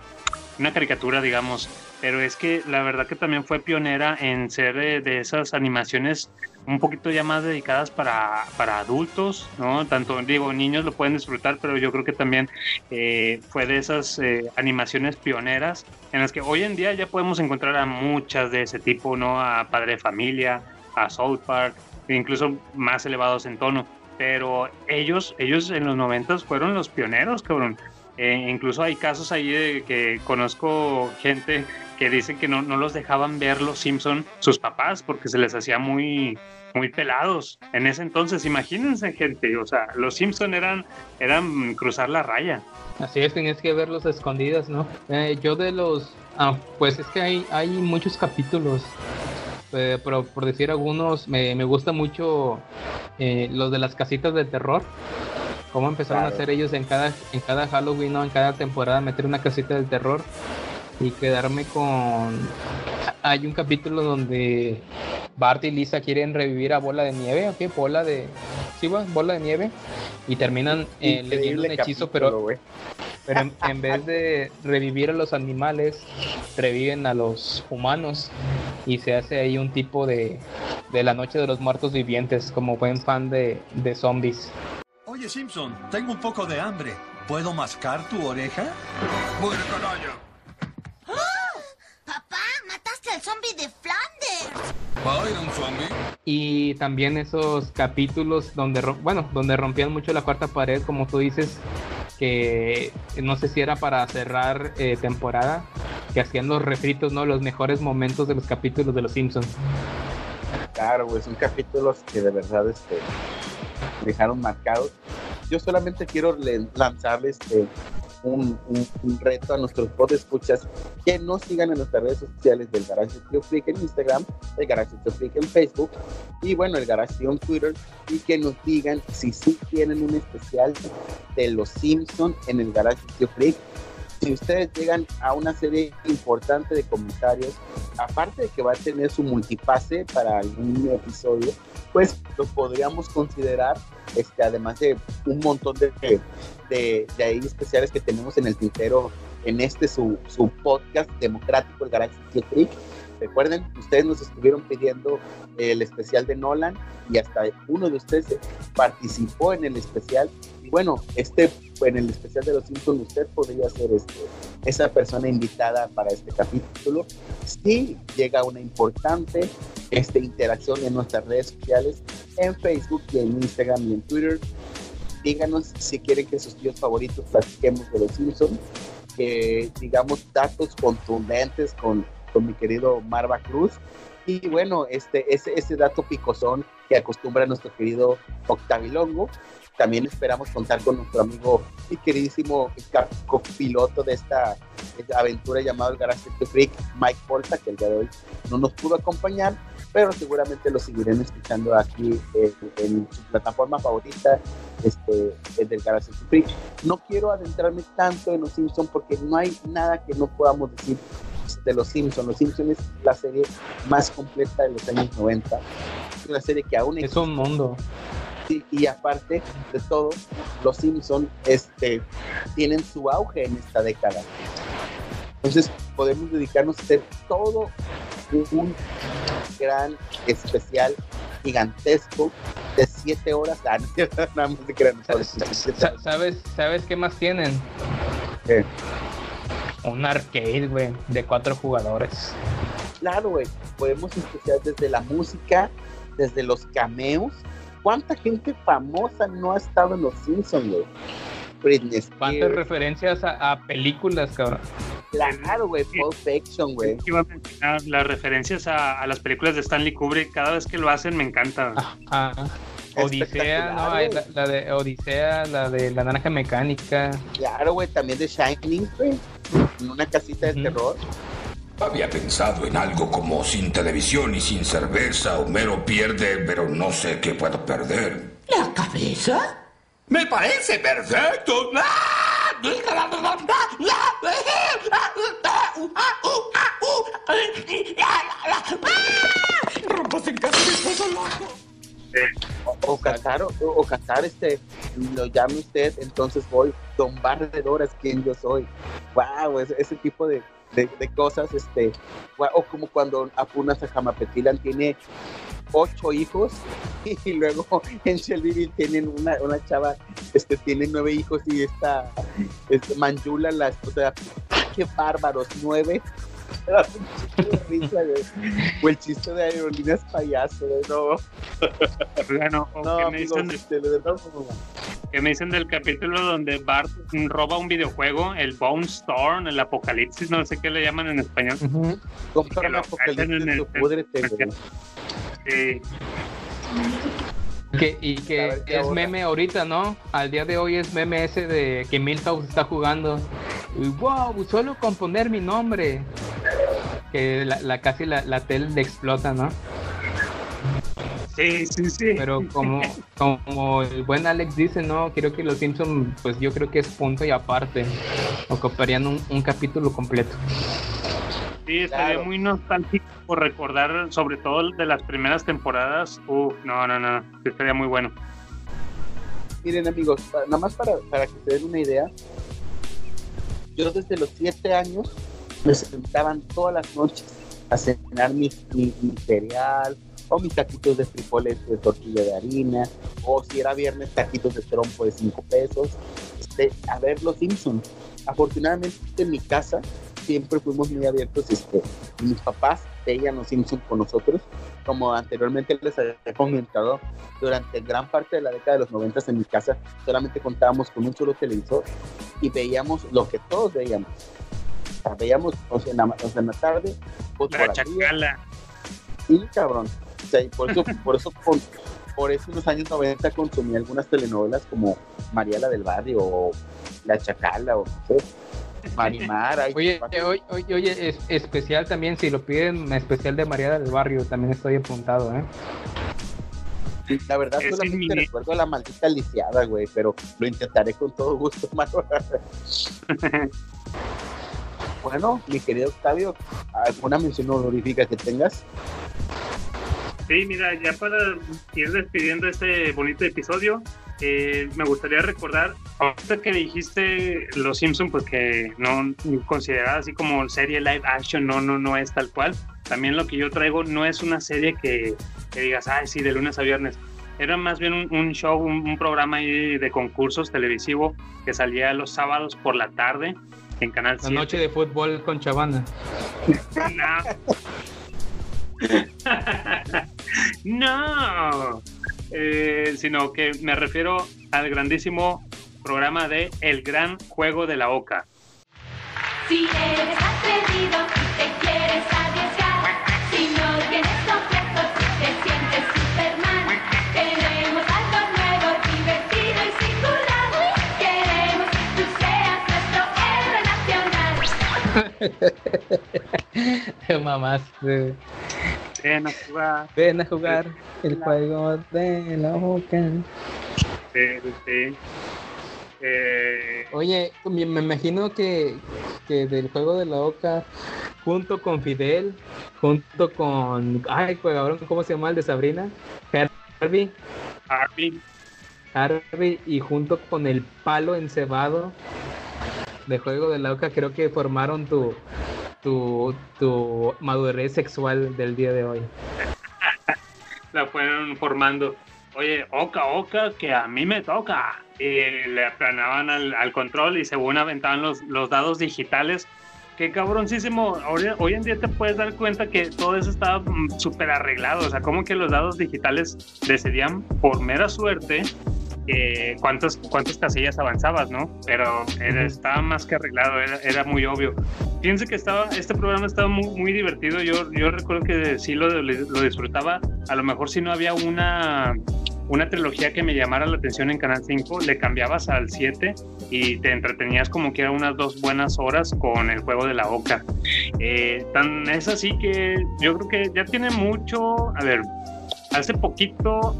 F: una caricatura, digamos. Pero es que la verdad que también fue pionera en ser de, de esas animaciones un poquito ya más dedicadas para, para, adultos, ¿no? Tanto, digo, niños lo pueden disfrutar, pero yo creo que también eh, fue de esas eh, animaciones pioneras en las que hoy en día ya podemos encontrar a muchas de ese tipo, ¿no? A Padre de Familia, a South Park, incluso más elevados en tono. Pero ellos, ellos en los noventas fueron los pioneros, cabrón. Eh, incluso hay casos ahí de que conozco gente que dicen que no, no los dejaban ver los Simpson sus papás porque se les hacía muy, muy pelados en ese entonces. Imagínense, gente, o sea, los Simpson eran, eran cruzar la raya.
G: Así es, tenías que verlos escondidas, ¿no? Eh, yo de los, ah, pues es que hay, hay muchos capítulos. Eh, pero por decir algunos, me, me gusta mucho eh, los de las casitas de terror cómo empezaron claro. a hacer ellos en cada, en cada Halloween, ¿no? en cada temporada, meter una casita de terror y quedarme con... Hay un capítulo donde Bart y Lisa quieren revivir a Bola de Nieve, ¿ok? Bola de... Sí, Bola de Nieve. Y terminan eh, leyendo un hechizo, pero... Pero en, en, vez de revivir a los animales, reviven a los humanos. Y se hace ahí un tipo de, de la noche de los muertos vivientes, como buen fan de, de zombies.
O: Oye, Simpson, tengo un poco de hambre. ¿Puedo mascar tu oreja?
B: ¡Muere, canalla!
I: ¡Oh! ¡Papá, mataste al zombie de Flanders!
B: ¿Vaya un zombie?
G: Y también esos capítulos donde, bueno, donde rompían mucho la cuarta pared, como tú dices, que no sé si era para cerrar eh, temporada, que hacían los refritos, ¿no? Los mejores momentos de los capítulos de Los Simpsons.
H: Claro, pues son capítulos que de verdad este, dejaron marcados. Yo solamente quiero lanzarles este, un, un, un, reto a nuestros escuchas que nos sigan en nuestras redes sociales del Garage Tío Freak en Instagram, el Garage Tío Freak en Facebook y bueno, el Garage en Twitter y que nos digan si sí tienen un especial de los Simpsons en el Garage Freak si ustedes llegan a una serie importante de comentarios, aparte de que va a tener su multipase para algún episodio, pues lo podríamos considerar, este, además de un montón de, de, de ahí especiales que tenemos en el tintero en este su, su podcast democrático, el Garage Freak. Recuerden, ustedes nos estuvieron pidiendo el especial de Nolan y hasta uno de ustedes participó en el especial. Y bueno, este en el especial de los Simpsons usted podría ser este, esa persona invitada para este capítulo. Si llega una importante este, interacción en nuestras redes sociales, en Facebook y en Instagram y en Twitter. Díganos si quieren que sus tíos favoritos platiquemos de los Simpsons, que digamos datos contundentes con, con mi querido Marva Cruz Y bueno, este, ese, ese dato picosón que acostumbra nuestro querido Octavilongo. También esperamos contar con nuestro amigo y queridísimo copiloto de esta aventura llamado El Garage de Freak, Mike Porta, que el día de hoy no nos pudo acompañar, pero seguramente lo seguirán escuchando aquí en, en su plataforma favorita este, el del Garage de Freak. No quiero adentrarme tanto en Los Simpsons porque no hay nada que no podamos decir de Los Simpsons. Los Simpsons es la serie más completa de los años 90. Es una serie que aún
G: Es un mundo.
H: Y aparte de todo, los Simpson este, tienen su auge en esta década. Entonces podemos dedicarnos a hacer todo un gran especial gigantesco de siete horas. Ah, nada más de
G: Sa- ¿Sabes, ¿Sabes qué más tienen? Un arcade, güey, de cuatro jugadores.
H: Claro, güey, podemos especial desde la música, desde los cameos. ¿Cuánta gente famosa no ha estado en los Simpsons, güey? Britney
G: ¿Cuántas
H: Spears,
G: referencias a, a películas, cabrón?
H: Claro, güey, Pulp Fiction, güey.
F: Las referencias a, a las películas de Stanley Kubrick. Cada vez que lo hacen me encanta.
G: Ah, Odisea, ¿no? Hay La, la de Odisea, la de la naranja mecánica.
H: Claro, güey, también de Shining, güey. En una casita de terror.
B: Había pensado en algo como sin televisión y sin cerveza, Homero pierde, pero no sé qué puedo perder.
P: ¿La cabeza?
B: ¡Me parece perfecto!
P: ¡Rompas en casa, mi esposo loco!
H: O, o cantar, o, o cantar este, lo llame usted, entonces voy, Don Barredor es quien yo soy. Wow, ese, tipo de, de, cosas, este, o como cuando Apunas a Jamapetilan tiene ocho hijos y luego en Shelbyville tienen una, una chava, este, tiene nueve hijos y esta, este, Manjula, la esposa, ¡ah, qué bárbaros, nueve. Risa. O el chiste de aerolíneas payaso, no.
F: Bueno, o
H: No,
F: que, me dicen,
H: de verdad, no.
F: que me dicen del capítulo donde Bart roba un videojuego, el Bone Storm, el Apocalipsis, no sé qué le llaman en español.
H: Compra
F: lo
H: Apocalipsis,
F: en el-
H: púdrete, güey.
F: Sí.
G: Que, y que
H: ver, ¿qué
G: es meme ahorita, ¿no? Al día de hoy es meme ese de que Milhouse está jugando. Y wow, solo con poner mi nombre. Que la, la- casi la, la tele le explota, ¿no?
F: Sí, sí, sí.
G: Pero como, como el buen Alex dice, no, creo que los Simpsons, pues yo creo que es punto y aparte. Ocuparían un, un capítulo completo.
F: Sí, estaría
H: Claro.
F: muy nostálgico por recordar, sobre todo de las primeras temporadas. Uf, no, no, no, sí, estaría muy bueno.
H: Miren amigos, nada más para, para que se den una idea, yo desde los siete años me sentaban todas las noches a cenar mi, mi- mi cereal o mis taquitos de frijoles de tortilla de harina o si era viernes taquitos de trompo de cinco pesos este, a ver los Simpsons. Afortunadamente en mi casa siempre fuimos muy abiertos este, y mis papás veían los Simpsons con nosotros como anteriormente les había comentado durante gran parte de la década de los 90 en mi casa solamente contábamos con un solo televisor y veíamos lo que todos veíamos. O sea, veíamos o sea, en, la, o sea, en la tarde, fútbol
F: La chacala.
H: Sí, cabrón. O sea, y por eso, por eso, por eso en los años 90 consumí algunas telenovelas como Mariela del Barrio o La Chacala o no sé, Marimar.
G: Oye, oye, oye, oye, es- especial también, si lo piden, especial de María del Barrio, también estoy apuntado, ¿eh?
H: la verdad
F: Es
H: solamente recuerdo a la maldita lisiada, güey, pero lo intentaré con todo gusto, mano. Bueno, mi querido Octavio, ¿alguna mención honorífica que tengas?
F: Sí, mira, ya para ir despidiendo este bonito episodio, eh, me gustaría recordar, ahorita que dijiste Los Simpson, pues que no considerada así como serie live action, no, no, no es tal cual. También lo que yo traigo no es una serie que, que digas, ay, sí, de lunes a viernes. Era más bien un, un show, un, un programa ahí de concursos televisivo que salía los sábados por la tarde en Canal
G: La
F: 7.
G: noche de fútbol con Chavana.
F: no, eh, sino que me refiero al grandísimo programa de El Gran Juego de la Oca.
L: Si eres atrevido te quieres arriesgar, si no tienes
G: complejos
Q: te sientes Superman, tenemos algo nuevo, divertido y singular. Queremos que tú seas nuestro héroe
G: nacional. Mamás.
F: Ven a jugar.
G: Ven a jugar el juego de la boca.
F: Sí, sí, sí. Eh,
G: Oye, me me imagino que, que del juego de la Oca, junto con Fidel, junto con. Ay, cabrón, ¿cómo se llama el de Sabrina? Harvey.
F: Harvey.
G: Harvey, y junto con el palo encebado de juego de la Oca, creo que formaron tu, tu, tu madurez sexual del día de hoy.
F: la fueron formando. Oye, Oca, Oca, que a mí me toca. Y le aplanaban al, al control y según aventaban los, los dados digitales. Qué cabroncísimo. Hoy, hoy en día te puedes dar cuenta que todo eso estaba mm, súper arreglado. O sea, como que los dados digitales decidían por mera suerte eh, cuántas, cuántas casillas avanzabas, ¿no? Pero era- estaba más que arreglado, era, era muy obvio. Fíjense que estaba, este programa estaba muy, muy divertido. Yo, yo recuerdo que sí lo, lo disfrutaba. A lo mejor si no había una, una trilogía que me llamara la atención en Canal 5, le cambiabas al 7 y te entretenías como que era unas dos buenas horas con el juego de la Oca. Eh, tan es así que yo creo que ya tiene mucho. A ver, hace poquito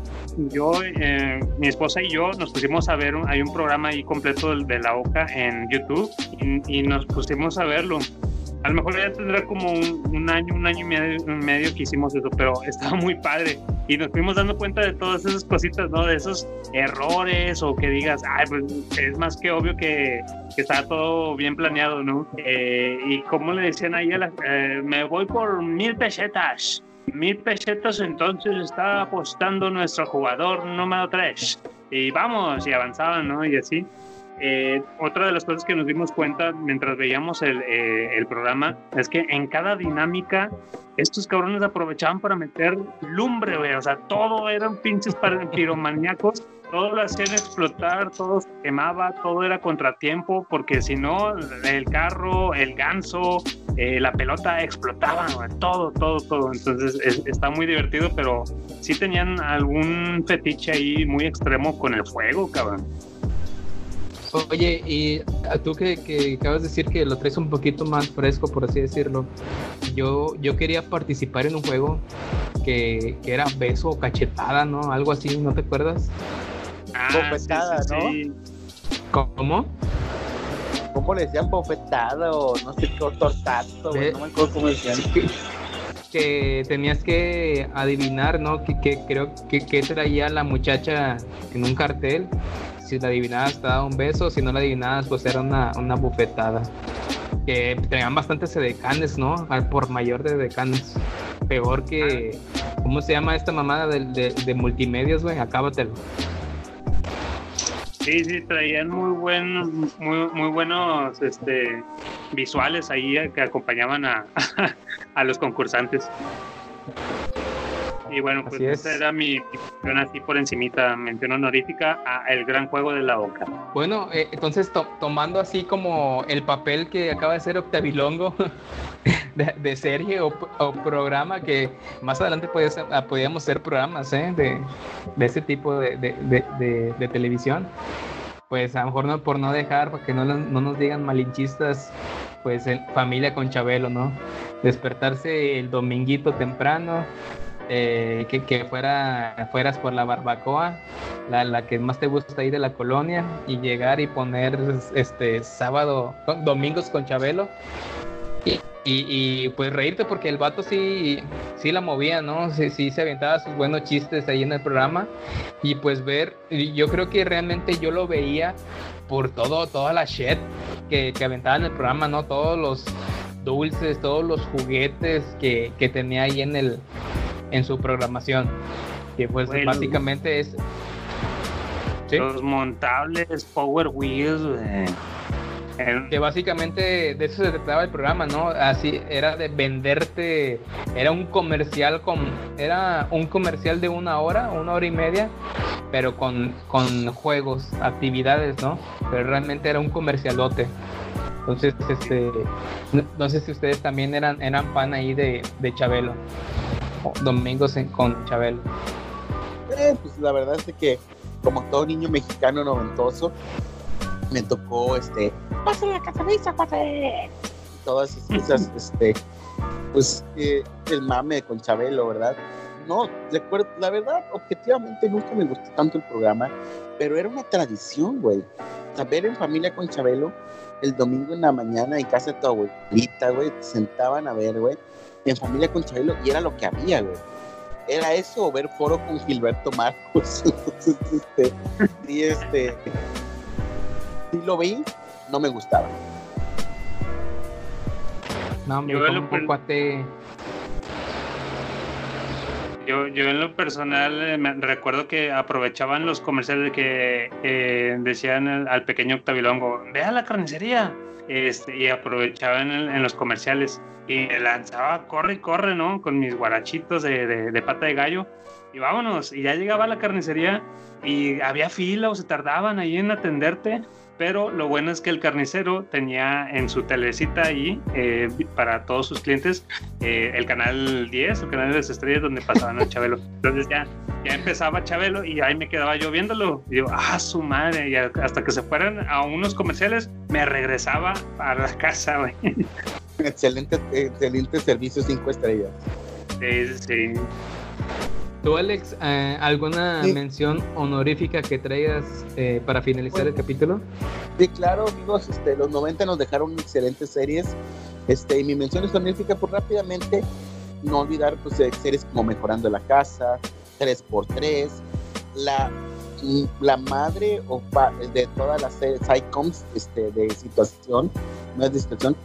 F: yo, eh, mi esposa y yo nos pusimos a ver, un- hay un programa ahí completo del- de, la OCA en YouTube y, y nos pusimos a verlo. A lo mejor ya tendrá como un, un año, un año y medio, un medio que hicimos eso, pero estaba muy padre. Y nos fuimos dando cuenta de todas esas cositas, ¿no? De esos errores o que digas, ay, pues es más que obvio que, que está todo bien planeado, ¿no? Eh, y como le decían ahí, a la- eh, me voy por mil pesetas. Mil pesetas entonces está apostando nuestro jugador número 3. Y vamos, y avanzaban, ¿no? Y así. Eh, otra de las cosas que nos dimos cuenta mientras veíamos el, eh, el programa es que en cada dinámica estos cabrones aprovechaban para meter lumbre, güey. O sea, todo eran pinches piromaníacos. Todo lo hacían explotar, todo se quemaba, todo era contratiempo, porque si no, el carro, el ganso, eh, la pelota explotaban, todo, todo, todo. Entonces es- está muy divertido, pero sí tenían algún fetiche ahí muy extremo con el fuego, cabrón.
G: Oye, y a tú que, que acabas de decir que lo traes un poquito más fresco, por así decirlo, yo, yo quería participar en un juego que, que era beso o cachetada, ¿no? Algo así, ¿no te acuerdas?
F: Ah,
H: Bofetada,
F: sí, sí, sí.
G: ¿Cómo?
H: ¿Cómo le decían bofetada o no sé tortazo, güey?
G: Ve-
H: No me acuerdo cómo decían.
G: que, que tenías que adivinar, ¿no? Que, que creo que, que traía la muchacha en un cartel. Si la adivinabas te daba un beso, si no la adivinabas pues era una, una bufetada. Que tenían bastantes decanes, ¿no? Al por mayor de decanes. Peor que... ¿Cómo se llama esta mamada de, de, de multimedios, güey? Acábatelo.
F: Sí, sí, traían muy buen, muy, muy buenos este, visuales ahí que acompañaban a, a los concursantes. Y bueno, pues
G: Así es.
F: esa era mi mención así por encimita, mención honorífica a El Gran Juego de la Oca.
G: Bueno, eh, entonces to- tomando así como el papel que acaba de hacer Octavilongo de, de serie o, o programa, que más adelante ser- ah, podíamos hacer programas ¿eh? de, de ese tipo de, de- televisión. Pues a lo mejor no, por no dejar, para que no, no nos digan malinchistas, pues en familia con Chabelo, ¿no? Despertarse el dominguito temprano, eh, que, que fuera, fueras por la barbacoa, la, la que más te gusta ahí de la colonia, y llegar y poner este sábado, domingos con Chabelo. Y, y- pues reírte porque el vato sí, sí la movía, ¿no? Sí, sí se aventaba sus buenos chistes ahí en el programa. Y pues ver, yo creo que realmente yo lo veía por todo, toda la shit que, que aventaba en el programa, ¿no? Todos los dulces, todos los juguetes que, que tenía ahí en el en su programación. Que pues básicamente es ¿Sí?
F: Los montables, Power Wheels,
G: que básicamente de eso se trataba el programa, ¿no? Así era de venderte, era un comercial con, era un comercial de una hora, una hora y media, pero con, con juegos, actividades, ¿no? Pero realmente era un comercialote. Entonces, este, no, no sé si ustedes también eran, eran fan ahí de, de Chabelo. Domingos en- con Chabelo.
H: Eh, pues la verdad es que, como todo niño mexicano noventoso, me tocó este. ¡Pásale la catamisa, cuate! todas esas, este, pues, eh, el mame con Chabelo, ¿verdad? No, recuerdo, la verdad, objetivamente nunca me gustó tanto el programa, pero era una tradición, güey. Ver en familia con Chabelo el domingo en la mañana en casa de tu abuelita, güey, te sentaban a ver, güey, en familia con Chabelo y era lo que había, güey. Era eso o ver foro con Gilberto Marcos. Este, y este, sí lo vi, no me gustaba.
G: No, hombre,
F: Yo en lo per-
G: cuate.
F: Yo, yo en lo personal eh, me recuerdo que aprovechaban los comerciales que eh, decían al, al pequeño Octavilongo, ve a la carnicería. Este, y aprovechaban en, en los comerciales y me lanzaba, corre y corre, ¿no? Con mis guarachitos de, de- de pata de gallo y vámonos. Y ya llegaba a la carnicería y había fila o se tardaban ahí en atenderte. Pero lo bueno es que el carnicero tenía en su telecita ahí eh, para todos sus clientes eh, el canal 10, el canal de las estrellas donde pasaban a Chabelo. Entonces ya, ya empezaba Chabelo y ahí me quedaba yo viéndolo. Y yo, ah, su madre. Y hasta que se fueran a unos comerciales, me regresaba a la casa, güey.
H: Excelente, excelente servicio, cinco estrellas.
F: Sí, sí.
G: ¿Tú, Alex, eh, alguna
H: Sí.
G: mención honorífica que traigas eh, para finalizar el capítulo?
H: Sí, claro, amigos, este, los 90 nos dejaron excelentes series. Este, y mi mención es honorífica, pues rápidamente, no olvidar pues, eh, series como Mejorando la Casa, 3x3, la, la madre o de todas las sitcoms este, de situación, no es de situación,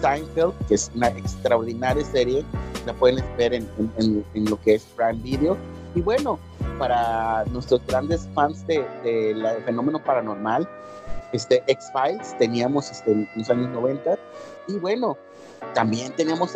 H: Seinfeld, que es una extraordinaria serie, la pueden ver en, en- lo que es Prime Video. Y bueno, para nuestros grandes fans de, del fenómeno paranormal, este, X-Files teníamos este, en los años 90. Y bueno, también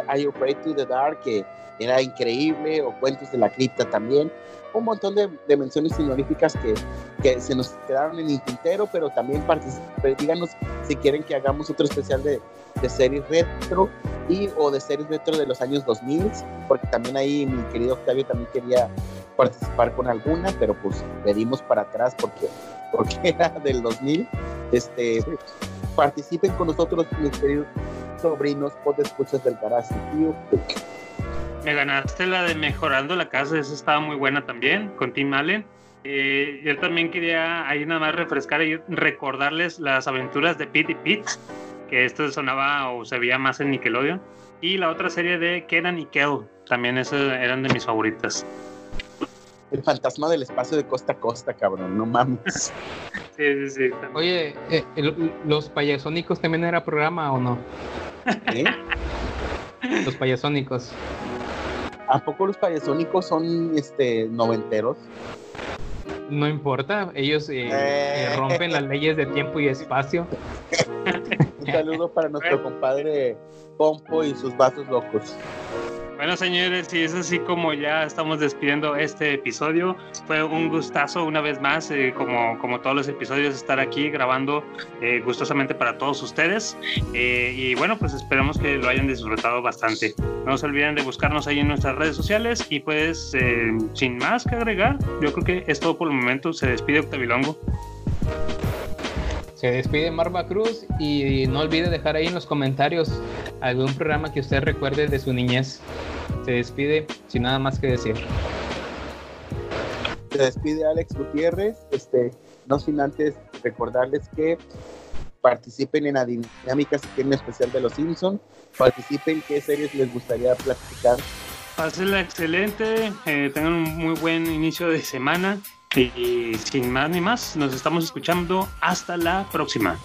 H: Are You Afraid to the Dark, que era increíble, o Cuentos de la Cripta también. Un montón de, de menciones honoríficas que, que se nos quedaron en el tintero, pero también participen, díganos si quieren que hagamos otro especial de, de series retro y o de series retro de los años 2000, porque también ahí mi querido Octavio también quería participar con alguna, pero pues le dimos para atrás porque, porque era del 2000. Este, participen con nosotros, mis queridos sobrinos, escuchas del garage, tío.
F: Me ganaste la de Mejorando la Casa, esa estaba muy buena también, con Tim Allen. Eh, yo también quería ahí nada más refrescar y recordarles las aventuras de Pete y Pete, que esto sonaba o se veía más en Nickelodeon. Y la otra serie de Kenan y Kel, también esas eran de mis favoritas.
H: El fantasma del espacio de costa a costa, cabrón, no mames.
F: Sí, sí, sí.
G: Oye, eh, el- ¿los payasónicos también era programa o no?
H: ¿Eh?
G: Los payasónicos.
H: ¿A poco los payasónicos son este noventeros?
G: No importa, ellos eh, eh, rompen las leyes de tiempo y espacio.
H: Un saludo para nuestro compadre Pompo y sus vasos locos.
F: Bueno, señores, y es así como ya estamos despidiendo este episodio. Fue un gustazo una vez más, eh, como, como todos los episodios, estar aquí grabando eh, gustosamente para todos ustedes. Eh, y bueno, pues esperemos que lo hayan disfrutado bastante. No se olviden de buscarnos ahí en nuestras redes sociales. Y pues, eh, sin más que agregar, yo creo que es todo por el momento. Se despide Octavilongo.
G: Se despide Marva Cruz y no olvide dejar ahí en los comentarios algún programa que usted recuerde de su niñez. Se despide sin nada más que decir.
H: Se despide Alex Gutiérrez, este, no sin antes recordarles que participen en la dinámica si quieren especial de los Simpsons, participen qué series les gustaría platicar.
F: Pásenla excelente, eh, tengan un muy buen inicio de semana. Y sin más ni más, nos estamos escuchando. Hasta la próxima.